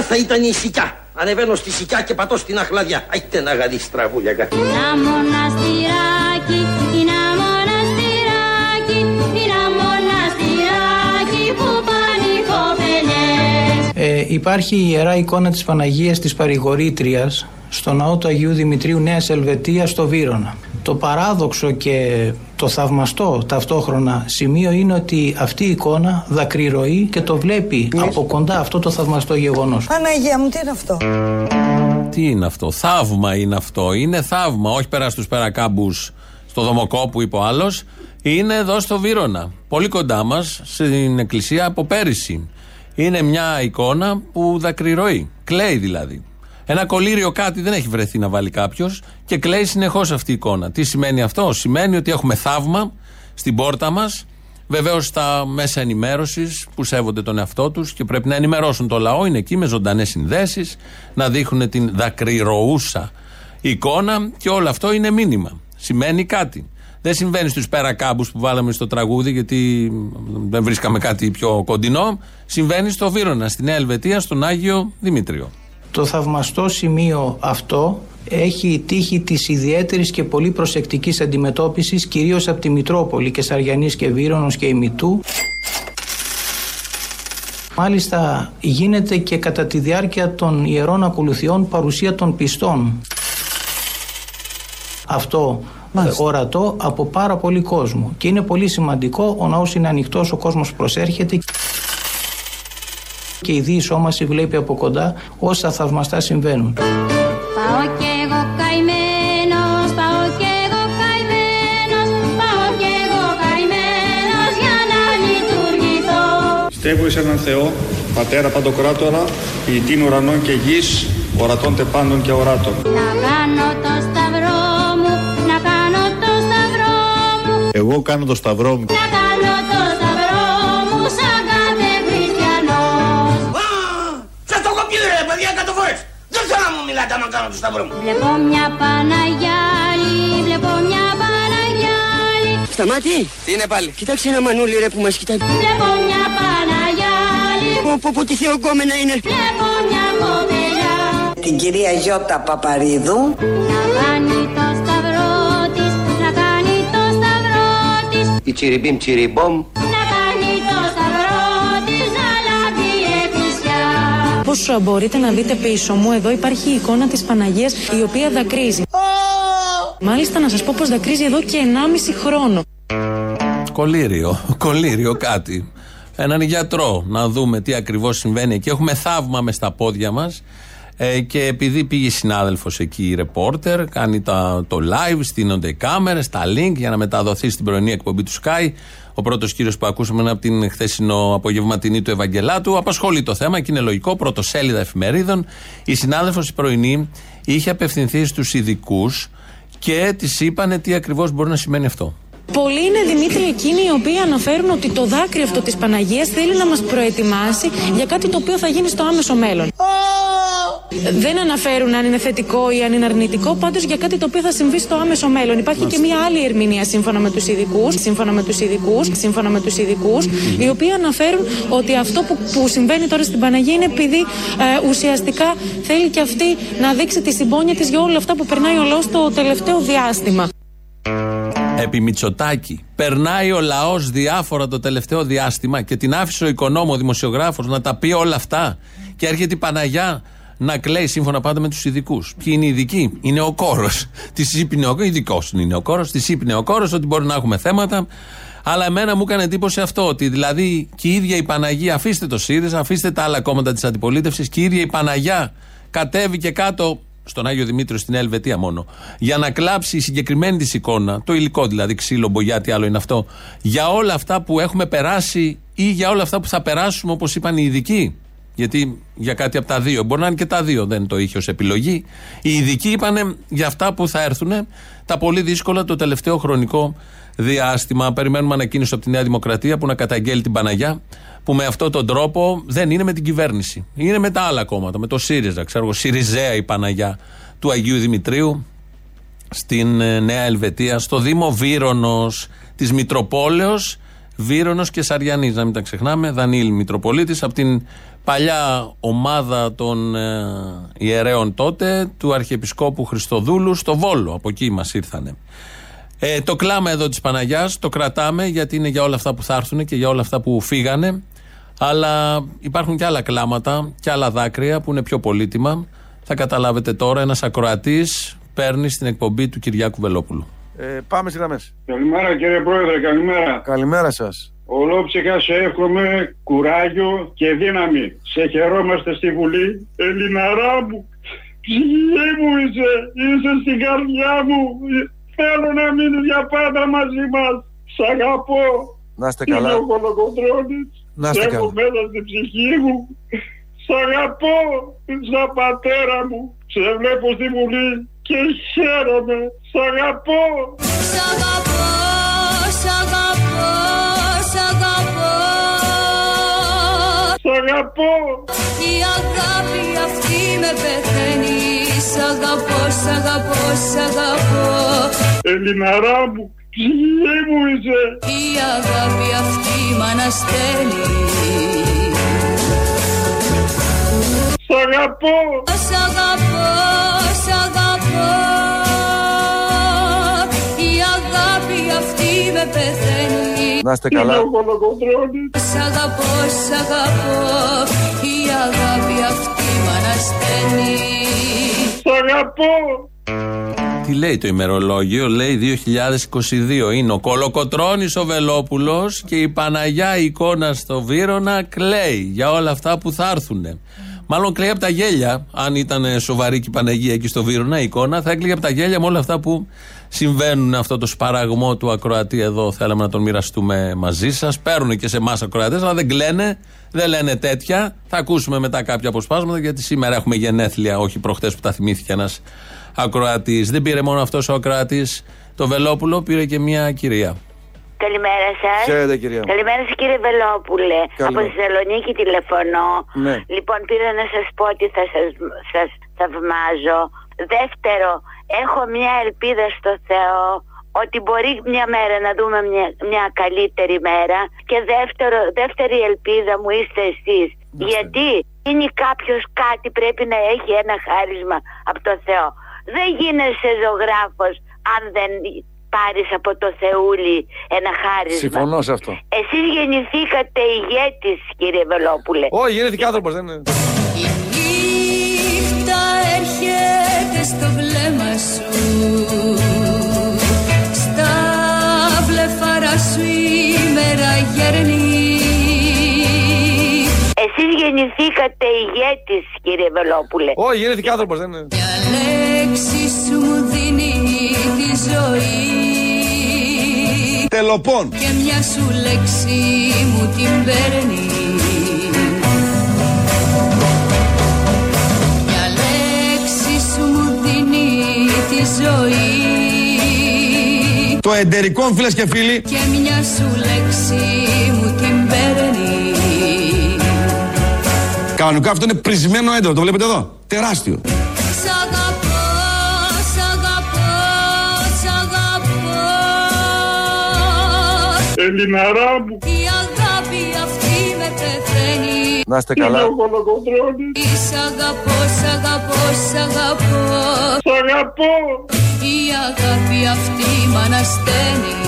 ήταν η ελιά θα ήταν η σικιά. Ανεβαίνω στη σικιά και πατώ στην αχλαδιά. Αϊτε να γαδεί στραβούλια κάτι. Ένα μοναστηράκι, ένα μοναστηράκι, ένα μοναστηράκι που πάνε οι κοπελιές Ε, υπάρχει η Ιερά εικόνα της Παναγίας της Παρηγορήτριας στο ναό του Αγίου Δημητρίου Νέας Ελβετίας στο Βύρονα. Το παράδοξο και το θαυμαστό ταυτόχρονα σημείο είναι ότι αυτή η εικόνα δακρυρωεί και το βλέπει από κοντά αυτό το θαυμαστό γεγονός. Παναγία μου, τι είναι αυτό; Τι είναι αυτό, θαύμα είναι αυτό. Είναι θαύμα, όχι πέρα στου περακάμπους στο Δομοκό που είπε ο άλλος. Είναι εδώ στο Βύρονα. Πολύ κοντά μας, στην εκκλησία από πέρυσι. Είναι μια εικόνα που δακρυρωεί. Κλαίει δηλαδή. Ένα κολλήριο κάτι δεν έχει βρεθεί να βάλει κάποιος και κλαίει συνεχώς αυτή η εικόνα. Τι σημαίνει αυτό, Σημαίνει ότι έχουμε θαύμα στην πόρτα μας. Βεβαίως στα μέσα ενημέρωσης που σέβονται τον εαυτό τους και πρέπει να ενημερώσουν το λαό, είναι εκεί με ζωντανές συνδέσεις, να δείχνουν την δακρυρωούσα εικόνα και όλο αυτό είναι μήνυμα. Σημαίνει κάτι. Δεν συμβαίνει στους περακάμπους που βάλαμε στο τραγούδι, γιατί δεν βρίσκαμε κάτι πιο κοντινό. Συμβαίνει στο Βύρονα, στην Νέα Ελβετία, στον Άγιο Δημήτριο. Το θαυμαστό σημείο αυτό έχει τύχη της ιδιαίτερης και πολύ προσεκτικής αντιμετώπισης κυρίως από τη Μητρόπολη και Σαριανής και Βύρονος και ημιτού. Μάλιστα γίνεται και κατά τη διάρκεια των ιερών ακολουθιών παρουσία των πιστών. Αυτό ε, ορατό από πάρα πολύ κόσμο. Και είναι πολύ σημαντικό, ο ναός είναι ανοιχτός, ο κόσμος προσέρχεται και η Δίη Σώμαση βλέπει από κοντά όσα θαυμαστά συμβαίνουν. Πάω κι εγώ καημένος, πάω κι εγώ καημένος, πάω κι εγώ καημένος για να λειτουργηθώ. Πιστεύω εις έναν Θεό, Πατέρα Παντοκράτορα, ποιητήν ουρανών και γης, ορατών τε πάντων και οράτων. Να κάνω το σταυρό μου, να κάνω το σταυρό μου, Εγώ κάνω το σταυρό μου. να κάνω εκατό φορές. Δεν θέλω να μου μιλάτε άμα κάνω το σταυρό μου. Βλέπω μια Παναγιάλη, βλέπω μια Παναγιάλη, Σταμάτη! Τι είναι πάλι; Κοιτάξτε ένα μανούλι ρε που μας κοιτάει. βλέπω μια Παναγιάλη, Πω πω πω τι θεογκόμενα είναι. βλέπω μια κοπελιά. Την κυρία Γιώτα Παπαρίδου. Να κάνει το σταυρό της, να κάνει το σταυρό της, Η τσιριμπίμ τσιριμπόμ. Όπως μπορείτε να δείτε πίσω μου, εδώ υπάρχει η εικόνα της Παναγίας η οποία δακρύζει. Μάλιστα να σας πω πως δακρύζει εδώ και 1,5 χρόνο. Κολύριο, κολύριο κάτι. Έναν γιατρό να δούμε τι ακριβώς συμβαίνει εκεί. Έχουμε θαύμα μες στα πόδια μας. Ε, και επειδή πήγε συνάδελφος εκεί η ρεπόρτερ, κάνει τα, το live, στείνονται οι κάμερες, τα link για να μεταδοθεί στην πρωινή εκπομπή του Sky. Ο πρώτος κύριος που ακούσαμε είναι από την χθεσινό απογευματινή του Ευαγγελάτου. Απασχολεί το θέμα και είναι λογικό. Πρωτοσέλιδα εφημερίδων. Η συνάδελφος η πρωινή είχε απευθυνθεί στους ειδικούς και της είπανε τι ακριβώς μπορεί να σημαίνει αυτό. Πολλοί είναι Δημήτρη εκείνοι οι οποίοι αναφέρουν ότι το δάκρυ αυτό της Παναγίας θέλει να μας προετοιμάσει για κάτι το οποίο θα γίνει στο άμεσο μέλλον. Δεν αναφέρουν αν είναι θετικό ή αν είναι αρνητικό, πάντως για κάτι το οποίο θα συμβεί στο άμεσο μέλλον. Υπάρχει και μία άλλη ερμηνεία σύμφωνα με τους ειδικούς, σύμφωνα με τους ειδικούς, σύμφωνα με τους ειδικούς, οι οποίοι αναφέρουν ότι αυτό που, που συμβαίνει τώρα στην Παναγία είναι επειδή ε, ουσιαστικά θέλει και αυτή να δείξει τη συμπόνια της για όλα αυτά που περνάει ο λαός το τελευταίο διάστημα. Επί Μητσοτάκη. Περνάει ο λαός διάφορα το τελευταίο διάστημα και την άφησε ο οικονόμο, ο δημοσιογράφος να τα πει όλα αυτά. Και έρχεται η Παναγιά να κλαίει σύμφωνα πάντα με τους ειδικούς. Ποιοι είναι οι ειδικοί, είναι ο κόρος. Τη είπε ο ειδικός είναι ο κόρος, τη είπε ο κόρος ότι μπορεί να έχουμε θέματα. Αλλά εμένα μου έκανε εντύπωση αυτό, ότι δηλαδή και η ίδια η Παναγία, αφήστε το ΣΥΡΙΖΑ, αφήστε τα άλλα κόμματα της αντιπολίτευσης, και η ίδια η Παναγιά κατέβηκε κάτω στον Άγιο Δημήτριο στην Ελβετία μόνο, για να κλάψει η συγκεκριμένη της εικόνα, το υλικό δηλαδή, ξύλο, μπογιά, τι άλλο είναι αυτό, για όλα αυτά που έχουμε περάσει ή για όλα αυτά που θα περάσουμε, όπως είπαν οι ειδικοί. Γιατί για κάτι από τα δύο, μπορεί να είναι και τα δύο, δεν το είχε ως επιλογή. Οι ειδικοί είπαν για αυτά που θα έρθουν, τα πολύ δύσκολα το τελευταίο χρονικό διάστημα. Περιμένουμε ανακοίνωση από τη Νέα Δημοκρατία που να καταγγέλει την Παναγιά, που με αυτόν τον τρόπο δεν είναι με την κυβέρνηση. Είναι με τα άλλα κόμματα, με το ΣΥΡΙΖΑ, ξέρω εγώ, ΣΥΡΙΖΑ η Παναγιά του Αγίου Δημητρίου. στην ε, Νέα Ελβετία, στο Δήμο Βύρονο της Μητροπόλεως. Βύρονο και Σαριανής, να μην τα ξεχνάμε. Δανίλ Μητροπολίτης, από την παλιά ομάδα των ε, ιερέων τότε, του Αρχιεπισκόπου Χριστοδούλου, στο Βόλο. Από εκεί μας ήρθανε. Ε, το κλάμα εδώ της Παναγιάς το κρατάμε γιατί είναι για όλα αυτά που θα έρθουν και για όλα αυτά που φύγανε. Αλλά υπάρχουν και άλλα κλάματα και άλλα δάκρυα που είναι πιο πολύτιμα. Θα καταλάβετε τώρα, ένας ακροατής παίρνει στην εκπομπή του Κυριάκου Βελόπουλου. Ε, πάμε στις γραμμές. Καλημέρα κύριε Πρόεδρε, καλημέρα. Καλημέρα σας. Ολόψυχα σε εύχομαι κουράγιο και δύναμη. Σε χαιρόμαστε στη Βουλή. Ελληναρά μου, ψυχή μου είσαι, είσαι στην καρδιά μου. Θέλω να μείνεις για πάντα μαζί μας. Σ' αγαπώ. Να είστε καλά. Είμαι ο Κολοκοντρώνης. Να είστε Σε έχω καλά. μέσα στην ψυχή μου. Σ' αγαπώ σαν πατέρα μου. Σε βλέπω στη Βουλή και χαίρομαι. Σ' αγαπώ. Σ' αγαπώ, Σ' αγαπώ. Η αγάπη αυτή με πεθαίνει Σ' αγαπώ, σ' αγαπώ, σ' αγαπώ Ελληναρά μου, ψυχή μου είσαι. Η αγάπη αυτή μ' ανασταίνει Σ' αγαπώ. Σ' αγαπώ, σ' αγαπώ Η αγάπη αυτή με πεθαίνει Να είστε Είμαι καλά. ο Κολοκοντρώνης. Σ' αγαπώ, σ' αγαπώ Η αγάπη αυτή μ' ανασταίνει Σ' αγαπώ. Τι λέει το ημερολόγιο, λέει 2022. Είναι ο Κολοκοτρώνης ο Βελόπουλος και η Παναγιά η εικόνα στο Βύρονα κλαίει για όλα αυτά που θα έρθουν. Μάλλον κλαίει από τα γέλια. Αν ήταν σοβαρή και η Παναγία εκεί στο Βύρονα, η εικόνα θα έκλαιγε από τα γέλια με όλα αυτά που συμβαίνουν. Αυτό το σπαραγμό του ακροατή εδώ θέλαμε να τον μοιραστούμε μαζί σας. Παίρνουν και σε εμάς ακροατές, αλλά δεν κλαίνε, δεν λένε τέτοια. Θα ακούσουμε μετά κάποια αποσπάσματα γιατί σήμερα έχουμε γενέθλια, όχι προχτές που τα θυμήθηκε ένας ακροατής. Δεν πήρε μόνο αυτός ο ακροατής το Βελόπουλο, πήρε και μια κυρία. Καλημέρα σας. Χαίρετε, κυρία μου. Καλημέρα σας, κύριε Βελόπουλε. Καλημέρα. Από Θεσσαλονίκη τηλεφωνώ. Ναι. Λοιπόν, πήρα να σας πω ότι θα σας, σας θαυμάζω. Δεύτερο, έχω μια ελπίδα στο Θεό ότι μπορεί μια μέρα να δούμε μια, μια καλύτερη μέρα. Και δεύτερο, δεύτερη ελπίδα μου είστε εσείς. Γιατί είναι κάποιος κάτι πρέπει να έχει ένα χάρισμα από το Θεό. Δεν γίνεσαι ζωγράφος αν δεν πάρεις από το Θεούλη ένα χάρισμα. Συμφωνώ σε αυτό. Εσείς γεννηθήκατε ηγέτης κύριε Βελόπουλε. Όχι, γεννηθήκα άνθρωπος, δεν είναι. Η νύχτα έρχεται στο βλέμμα σου Στα βλεφαρά σου η μέρα γέρνει Εσείς γεννηθήκατε ηγέτης κύριε Βελόπουλε. Όχι, γεννηθήκα άνθρωπος, δεν είναι. Μια λέξη σου μου δίνει τη ζωή Τελοπών. Και μια σου λέξη μου την παίρνει ζωή Το εντερικό, φίλες και φίλοι. Και μια σου λέξη μου την παίρνει Κανονικά αυτό είναι πρισμένο έντονο, το βλέπετε εδώ. Τεράστιο. Σ' αγαπώ, σ' αγαπώ, σ' αγαπώ Ελληναρά μου, Να είστε είμαι καλά. ο Κολοκοντρώνης. Σ' αγαπώ, σ' αγαπώ, σ' αγαπώ Σ' αγαπώ. Η αγάπη αυτή μ' ανασταίνει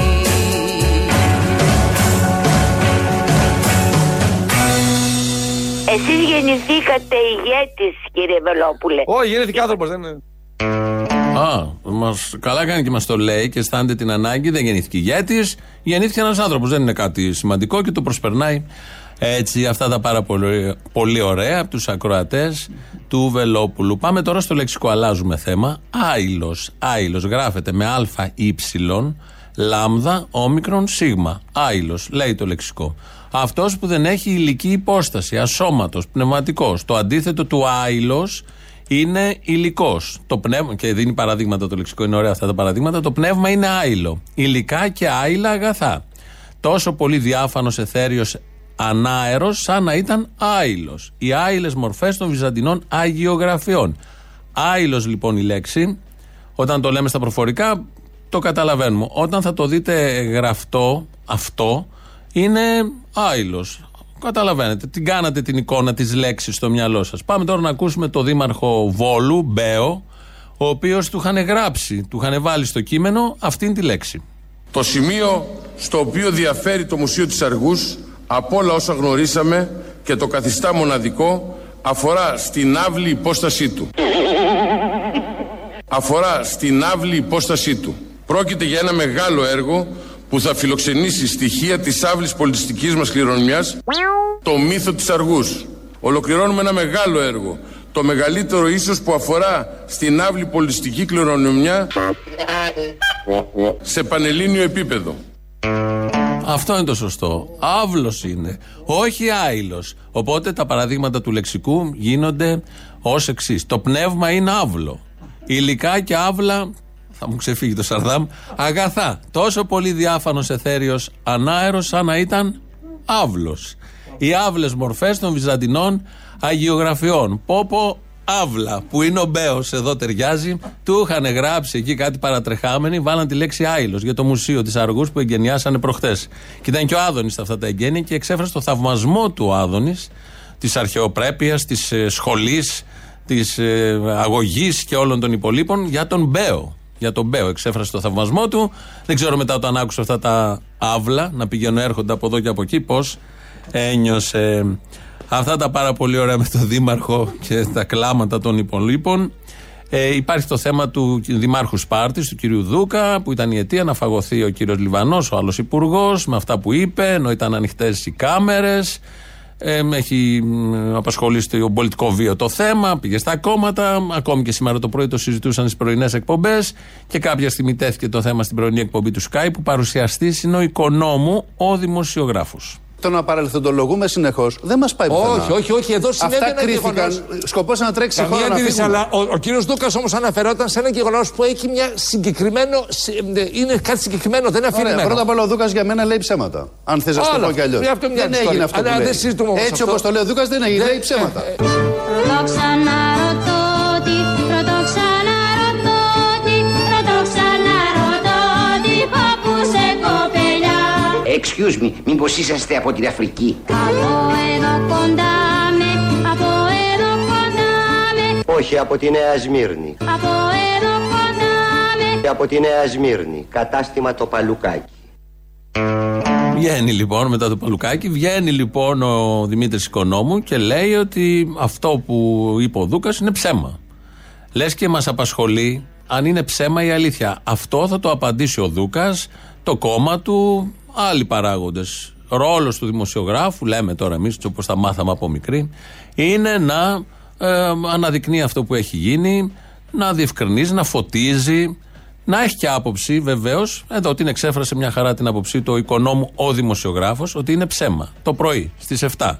Εσείς γεννηθήκατε ηγέτης κύριε Βελόπουλε. Όχι, γεννηθήκα άνθρωπος, δεν είναι. Α, μας, καλά κάνει και μας το λέει και αισθάνεται την ανάγκη. Δεν γεννήθηκε ηγέτης, γεννήθηκε ένας άνθρωπος. Δεν είναι κάτι σημαντικό και το προσπερνάει έτσι αυτά τα πάρα πολύ, πολύ ωραία από τους ακροατές του Βελόπουλου. Πάμε τώρα στο λεξικό, αλλάζουμε θέμα. Άιλο. Άιλο γράφεται με Α, Υ, λάμδα, όμικρον, σίγμα. Άιλο, λέει το λεξικό. Αυτός που δεν έχει ηλική υπόσταση, ασώματος, πνευματικός. Το αντίθετο του άιλο είναι υλικός. Το πνεύμα, και δίνει παραδείγματα το λεξικό, είναι ωραία αυτά τα παραδείγματα. Το πνεύμα είναι άϊλο. Υλικά και άϊλα αγαθά. Τόσο πολύ διάφανος εθέριος ανάερος, σαν να ήταν άϊλο. Οι άϊλε μορφές των βυζαντινών αγιογραφιών. Άϊλο λοιπόν η λέξη, Όταν το λέμε στα προφορικά, το καταλαβαίνουμε. Όταν θα το δείτε γραφτό, αυτό είναι άειλος. Καταλαβαίνετε. Την κάνατε την εικόνα της λέξης στο μυαλό σας. Πάμε τώρα να ακούσουμε το δήμαρχο Βόλου, Μπέο, ο οποίος του είχαν γράψει, του είχαν βάλει στο κείμενο αυτήν τη λέξη. Το σημείο στο οποίο διαφέρει το Μουσείο της Αργούς από όλα όσα γνωρίσαμε και το καθιστά μοναδικό αφορά στην άβλη υπόστασή του. Αφορά στην άβλη υπόστασή του. Πρόκειται για ένα μεγάλο έργο που θα φιλοξενήσει στοιχεία της άβλης πολιτιστικής μας κληρονομιάς, το μύθο της Αργούς. Ολοκληρώνουμε ένα μεγάλο έργο, το μεγαλύτερο ίσως που αφορά στην άβλη πολιτιστική κληρονομιά σε πανελλήνιο επίπεδο. Αυτό είναι το σωστό. Άβλος είναι. Όχι άειλος. Οπότε τα παραδείγματα του λεξικού γίνονται ως εξής. Το πνεύμα είναι άβλο. Υλικά και άβλα. Θα μου ξεφύγει το Σαρδάμ. Αγαθά. Τόσο πολύ διάφανος εθέριος ανάερος σαν να ήταν άβλος. Οι άβλες μορφές των Βυζαντινών αγιογραφιών. Πόπο Αύλα, που είναι ο Μπέος, εδώ ταιριάζει, του είχαν γράψει εκεί κάτι παρατρεχάμενοι, βάλαν τη λέξη Άιλος για το μουσείο της Αργούς που εγκαινιάσανε προχτές. Και ήταν και ο Άδωνης σε αυτά τα εγγένεια και εξέφρασε το θαυμασμό του Άδωνης, της αρχαιοπρέπειας, της ε, σχολής, της ε, αγωγής και όλων των υπολείπων για τον Μπέο. Για τον Μπέο εξέφρασε το θαυμασμό του. Δεν ξέρω μετά όταν άκουσε αυτά τα αύλα να πηγαίνουν έρχονται από εδώ και από εκεί πώς ένιωσε. Αυτά τα πάρα πολύ ωραία με τον Δήμαρχο και τα κλάματα των υπολείπων. Ε, υπάρχει το θέμα του Δημάρχου Σπάρτη, του κυρίου Δούκα, που ήταν η αιτία να φαγωθεί ο κύριος Λιβανός, ο άλλος υπουργός, με αυτά που είπε, ενώ ήταν ανοιχτές οι κάμερες. Ε, έχει απασχολήσει το πολιτικό βίο το θέμα, πήγε στα κόμματα. Ακόμη και σήμερα το πρωί το συζητούσαν στις πρωινές εκπομπές. Και κάποια στιγμή τέθηκε το θέμα στην πρωινή εκπομπή του Sky, που παρουσιαστή είναι ο οικονόμου, ο δημοσιογράφος. Το να παρελθοντολογούμε συνεχώς δεν μας πάει πουθενά. Όχι, όχι, όχι. Εδώ συνέβη Αυτά ένα κρίθηκαν. γεγονός. Σκοπός να τρέξει η Καμία χώρα να αντίρρηση, φύγουμε. αλλά ο, ο κύριος Δούκας όμως αναφερόταν σε ένα γεγονός που έχει μια συγκεκριμένο. συ- ε, είναι κάτι συγκεκριμένο, δεν είναι Ωραία, αφηρημένο. πρώτα απ' όλα ο Δούκας για μένα λέει ψέματα. Αν θες να σου το Άλλο. πω κι αλλιώς. Ε, αυτό είναι μια Δεν ιστορία. έγινε αυτό Αλλά που δεν λέει. συζητούμε όμως Έτσι αυτό. όπως το λέει ο Δούκας δεν έγινε. Δεν- Λέει ψέματα. ε, ε, Ρωτώ ξαναρωτώ Excuse me, μήπως είσαστε από την Αφρική; Από εδώ κοντά με, από εδώ κοντά με, Όχι από τη Νέα Σμύρνη. από εδώ κοντά με. Και από τη Νέα Σμύρνη. Κατάστημα το Παλουκάκι. Βγαίνει λοιπόν μετά το Παλουκάκι, βγαίνει λοιπόν ο Δημήτρης Οικονόμου και λέει ότι αυτό που είπε ο Δούκας είναι ψέμα. Λες και μας απασχολεί αν είναι ψέμα ή αλήθεια. Αυτό θα το απαντήσει ο Δούκας, το κόμμα του, άλλοι παράγοντες. Ρόλος του δημοσιογράφου, λέμε τώρα εμείς, όπως τα μάθαμε από μικρή, είναι να ε, αναδεικνύει αυτό που έχει γίνει, να διευκρινίζει, να φωτίζει, να έχει και άποψη βεβαίως. Εδώ την εξέφρασε μια χαρά την άποψή του ο οικονόμου, ο δημοσιογράφος, ότι είναι ψέμα. Το πρωί στις 7.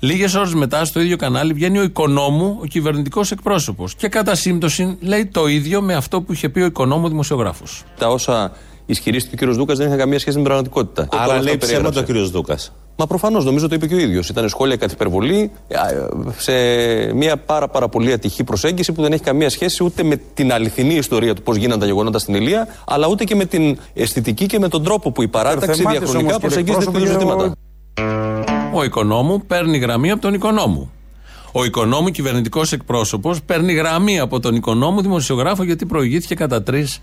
Λίγες ώρες μετά στο ίδιο κανάλι βγαίνει ο οικονόμου, ο κυβερνητικός εκπρόσωπος. Και κατά σύμπτωση λέει το ίδιο με αυτό που είχε πει ο οικονόμου δημοσιογράφος. Τα όσα ισχυρίστηκε ο κ. Δούκας δεν είχαν καμία σχέση με την πραγματικότητα. Άρα Όλα αυτά λέει που ψέματα ο περιέγραψε. κ. Δούκας. Μα προφανώς νομίζω το είπε και ο ίδιος. Ήταν σχόλια κατ' υπερβολή α, ε, σε μια πάρα, πάρα πολύ ατυχή προσέγγιση που δεν έχει καμία σχέση ούτε με την αληθινή ιστορία του πώς γίνανε τα γεγονότα στην Ηλία, αλλά ούτε και με την αισθητική και με τον τρόπο που η παράταξη Θεμάτης διαχρονικά όμως, κύριε προσεγγίζει τέτοιου εκπρόσωπε, ζητήματα. Ο οικονόμου παίρνει γραμμή από τον οικονόμου. Ο οικονόμου κυβερνητικός εκπρόσωπος παίρνει γραμμή από τον οικονόμου δημοσιογράφο γιατί προηγήθηκε κατά τρεις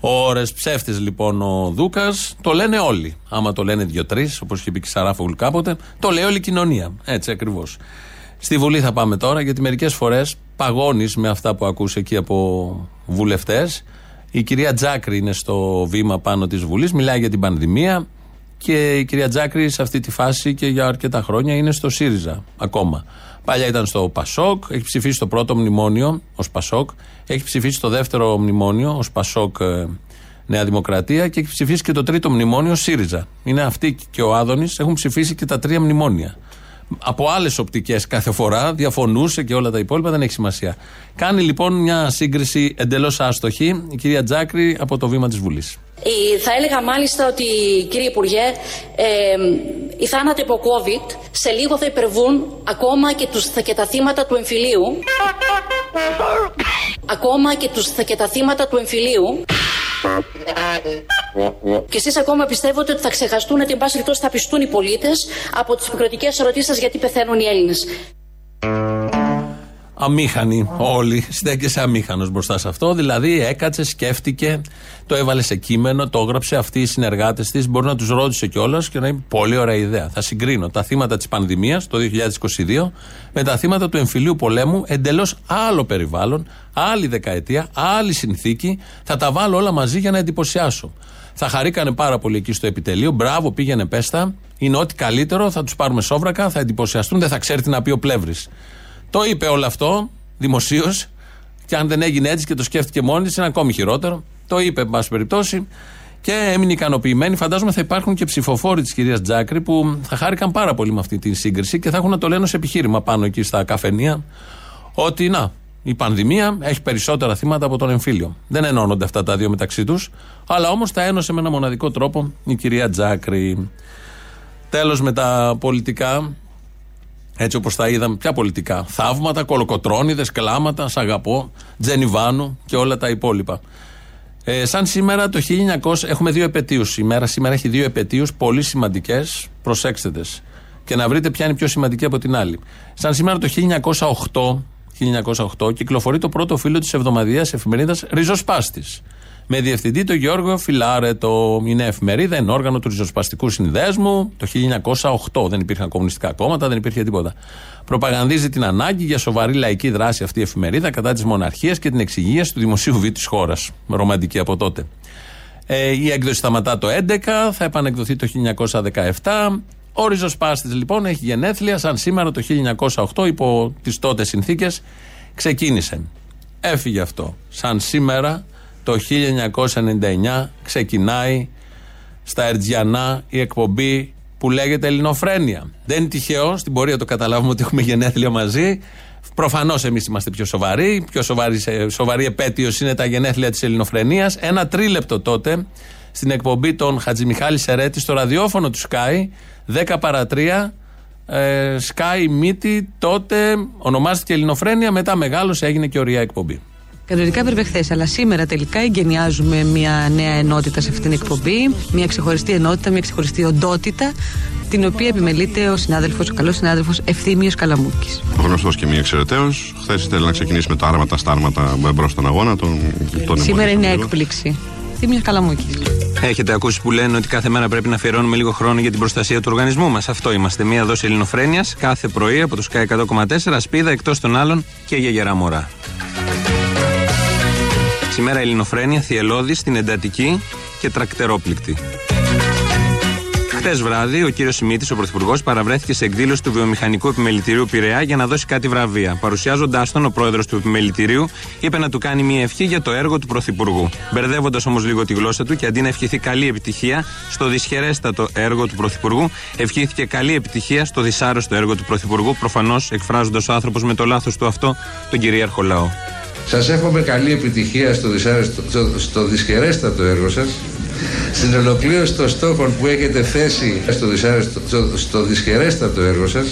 ώρες. Ψεύτης λοιπόν ο Δούκας. Το λένε όλοι. Άμα το λένε δύο-τρει, όπως είχε πει και η Σαράφογλου κάποτε, το λέει όλη η κοινωνία. Έτσι ακριβώς. Στη Βουλή θα πάμε τώρα, γιατί μερικές φορές παγώνεις με αυτά που ακούς εκεί από βουλευτές. Η κυρία Τζάκρη είναι στο βήμα πάνω της Βουλής, μιλάει για την πανδημία. Και η κυρία Τζάκρη σε αυτή τη φάση και για αρκετά χρόνια είναι στο ΣΥΡΙΖΑ ακόμα. Παλιά ήταν στο ΠΑΣΟΚ, έχει ψηφίσει το πρώτο μνημόνιο ως ΠΑΣΟΚ, έχει ψηφίσει το δεύτερο μνημόνιο ως ΠΑΣΟΚ ε, Νέα Δημοκρατία και έχει ψηφίσει και το τρίτο μνημόνιο ΣΥΡΙΖΑ. Είναι αυτή και ο Άδωνης έχουν ψηφίσει και τα τρία μνημόνια. Από άλλες οπτικές κάθε φορά, διαφωνούσε και όλα τα υπόλοιπα, δεν έχει σημασία. Κάνει λοιπόν μια σύγκριση εντελώς άστοχη η κυρία Τζάκρη από το βήμα της Βουλής. Ε, Θα έλεγα μάλιστα ότι, κύριε Υπουργέ, ε, οι θάνατοι από COVID σε λίγο θα υπερβούν ακόμα και, τους, και τα θύματα του εμφυλίου. Ακόμα και, τους, και τα θύματα του εμφυλίου. Και εσείς ακόμα πιστεύετε ότι θα ξεχαστούν ότι εν πάση περιπτώσει θα πιστούν οι πολίτες από τις επικροτικέ ερωτήσεις σας γιατί πεθαίνουν οι Έλληνες. Αμήχανοι όλοι. Στέκεσαι αμήχανος μπροστά σε αυτό. Δηλαδή έκατσε, σκέφτηκε, το έβαλες σε κείμενο, το έγραψε. Αυτοί οι συνεργάτες της μπορεί να τους ρώτησε κιόλας και να είναι πολύ ωραία ιδέα. Θα συγκρίνω τα θύματα της πανδημίας το 2022 με τα θύματα του εμφυλίου πολέμου. Εντελώς άλλο περιβάλλον, άλλη δεκαετία, άλλη συνθήκη. Θα τα βάλω όλα μαζί για να εντυπωσιάσω. Θα χαρήκανε πάρα πολύ εκεί στο επιτελείο. Μπράβο, πήγαινε πέστα. Είναι ό,τι καλύτερο. Θα τους πάρουμε σόβρακα, θα εντυπωσιαστούν. Δεν θα ξέρει τι να πει ο πλεύρης. Το είπε όλο αυτό δημοσίως. Και αν δεν έγινε έτσι και το σκέφτηκε μόνη της, είναι ακόμη χειρότερο. Το είπε, εν πάση περιπτώσει. Και έμεινε ικανοποιημένη. Φαντάζομαι θα υπάρχουν και ψηφοφόροι της κυρίας Τζάκρη που θα χάρηκαν πάρα πολύ με αυτή τη σύγκριση και θα έχουν να το λένε ως επιχείρημα πάνω εκεί στα καφενεία. Ότι να, η πανδημία έχει περισσότερα θύματα από τον εμφύλιο. Δεν ενώνονται αυτά τα δύο μεταξύ τους, αλλά όμως τα ένωσε με ένα μοναδικό τρόπο η κυρία Τζάκρη. Τέλος με τα πολιτικά, έτσι όπως τα είδαμε, ποια πολιτικά. Θαύματα, κολοκοτρόνιδες, κλάματα, σ' αγαπώ, Τζενιβάνου και όλα τα υπόλοιπα. Ε, σαν σήμερα το 1900 έχουμε δύο επαιτίους. Η μέρα σήμερα έχει δύο επαιτίους πολύ σημαντικές. Προσέξτε τες. Και να βρείτε ποια είναι πιο σημαντική από την άλλη. Σαν σήμερα το 1908, 1908 κυκλοφορεί το πρώτο φύλλο της εβδομαδιαίας εφημερίδας Ριζοσπάστης. Με διευθυντή τον Γιώργο Φιλάρετο. Είναι εφημερίδα, είναι όργανο του Ριζοσπαστικού Συνδέσμου το 1908. Δεν υπήρχαν κομμουνιστικά κόμματα, δεν υπήρχε τίποτα. Προπαγανδίζει την ανάγκη για σοβαρή λαϊκή δράση αυτή η εφημερίδα κατά της μοναρχίας και την εξυγίαση του δημοσίου βίου της χώρας. Ρομαντική από τότε. Ε, η έκδοση σταματά το 11, θα επανεκδοθεί το 1917. Ο Ριζοσπάστης λοιπόν έχει γενέθλια, σαν σήμερα το 1908 υπό τις τότε συνθήκες ξεκίνησε. Έφυγε αυτό. Σαν σήμερα το 1999 ξεκινάει στα Ερτζιανά η εκπομπή που λέγεται Ελληνοφρένεια. Δεν είναι τυχαίο, στην πορεία το καταλάβουμε ότι έχουμε γενέθλια μαζί. Προφανώς εμείς είμαστε πιο σοβαροί. Πιο σοβαρή, σοβαρή επέτειος είναι τα γενέθλια της Ελληνοφρενεία. Ένα τρίλεπτο τότε στην εκπομπή των Χατζημιχάλη Σερέτη στο ραδιόφωνο του Sky, 10 παρα 3. Ε, Sky Μύτη τότε ονομάστηκε Ελληνοφρένεια, μετά μεγάλο έγινε και ωραία εκπομπή. Κανονικά έπρεπε χθες, αλλά σήμερα τελικά εγκαινιάζουμε μια νέα ενότητα σε αυτήν την εκπομπή. Μια ξεχωριστή ενότητα, μια ξεχωριστή οντότητα, την οποία επιμελείται ο συνάδελφος, ο καλός συνάδελφος Ευθύμιος Καλαμούκης. Γνωστός και μη εξαιρεταίος. Χθες ήθελε να ξεκινήσει με τα άρματα στα άρματα μπρος στον αγώνα. Τον, τον σήμερα είναι έκπληξη. Ευθύμιος Καλαμούκης. Έχετε ακούσει που λένε ότι κάθε μέρα πρέπει να αφιερώνουμε λίγο χρόνο για την προστασία του οργανισμού μας. Αυτό είμαστε. Μία δόση ελληνοφρένειας κάθε πρωί από το Sky 100,4 σπίδα εκτός των άλλων και για γερά μωρά. Σήμερα Ελληνοφρένια, Θιελώδη, στην εντατική και τρακτερόπληκτη. Χθε βράδυ, ο κύριος Σιμίτη, ο Πρωθυπουργός, παραβρέθηκε σε εκδήλωση του Βιομηχανικού Επιμελητηρίου Πειραιά για να δώσει κάτι βραβεία. Παρουσιάζοντάς τον, ο πρόεδρος του Επιμελητηρίου είπε να του κάνει μια ευχή για το έργο του Πρωθυπουργού. Μπερδεύοντας όμως λίγο τη γλώσσα του και αντί να ευχηθεί καλή επιτυχία στο δυσχερέστατο έργο του Πρωθυπουργού, ευχήθηκε καλή επιτυχία στο δυσάρεστο έργο του Πρωθυπουργού, προφανώς εκφράζοντας ο άνθρωπος με το λάθος του αυτό τον κυρίαρχο λαό. Σας εύχομαι καλή επιτυχία στο, στο, στο δυσχερέστατο έργο σας. Στην ολοκλήρωση των στόχων που έχετε θέσει στο, στο, στο δυσχερέστατο έργο σας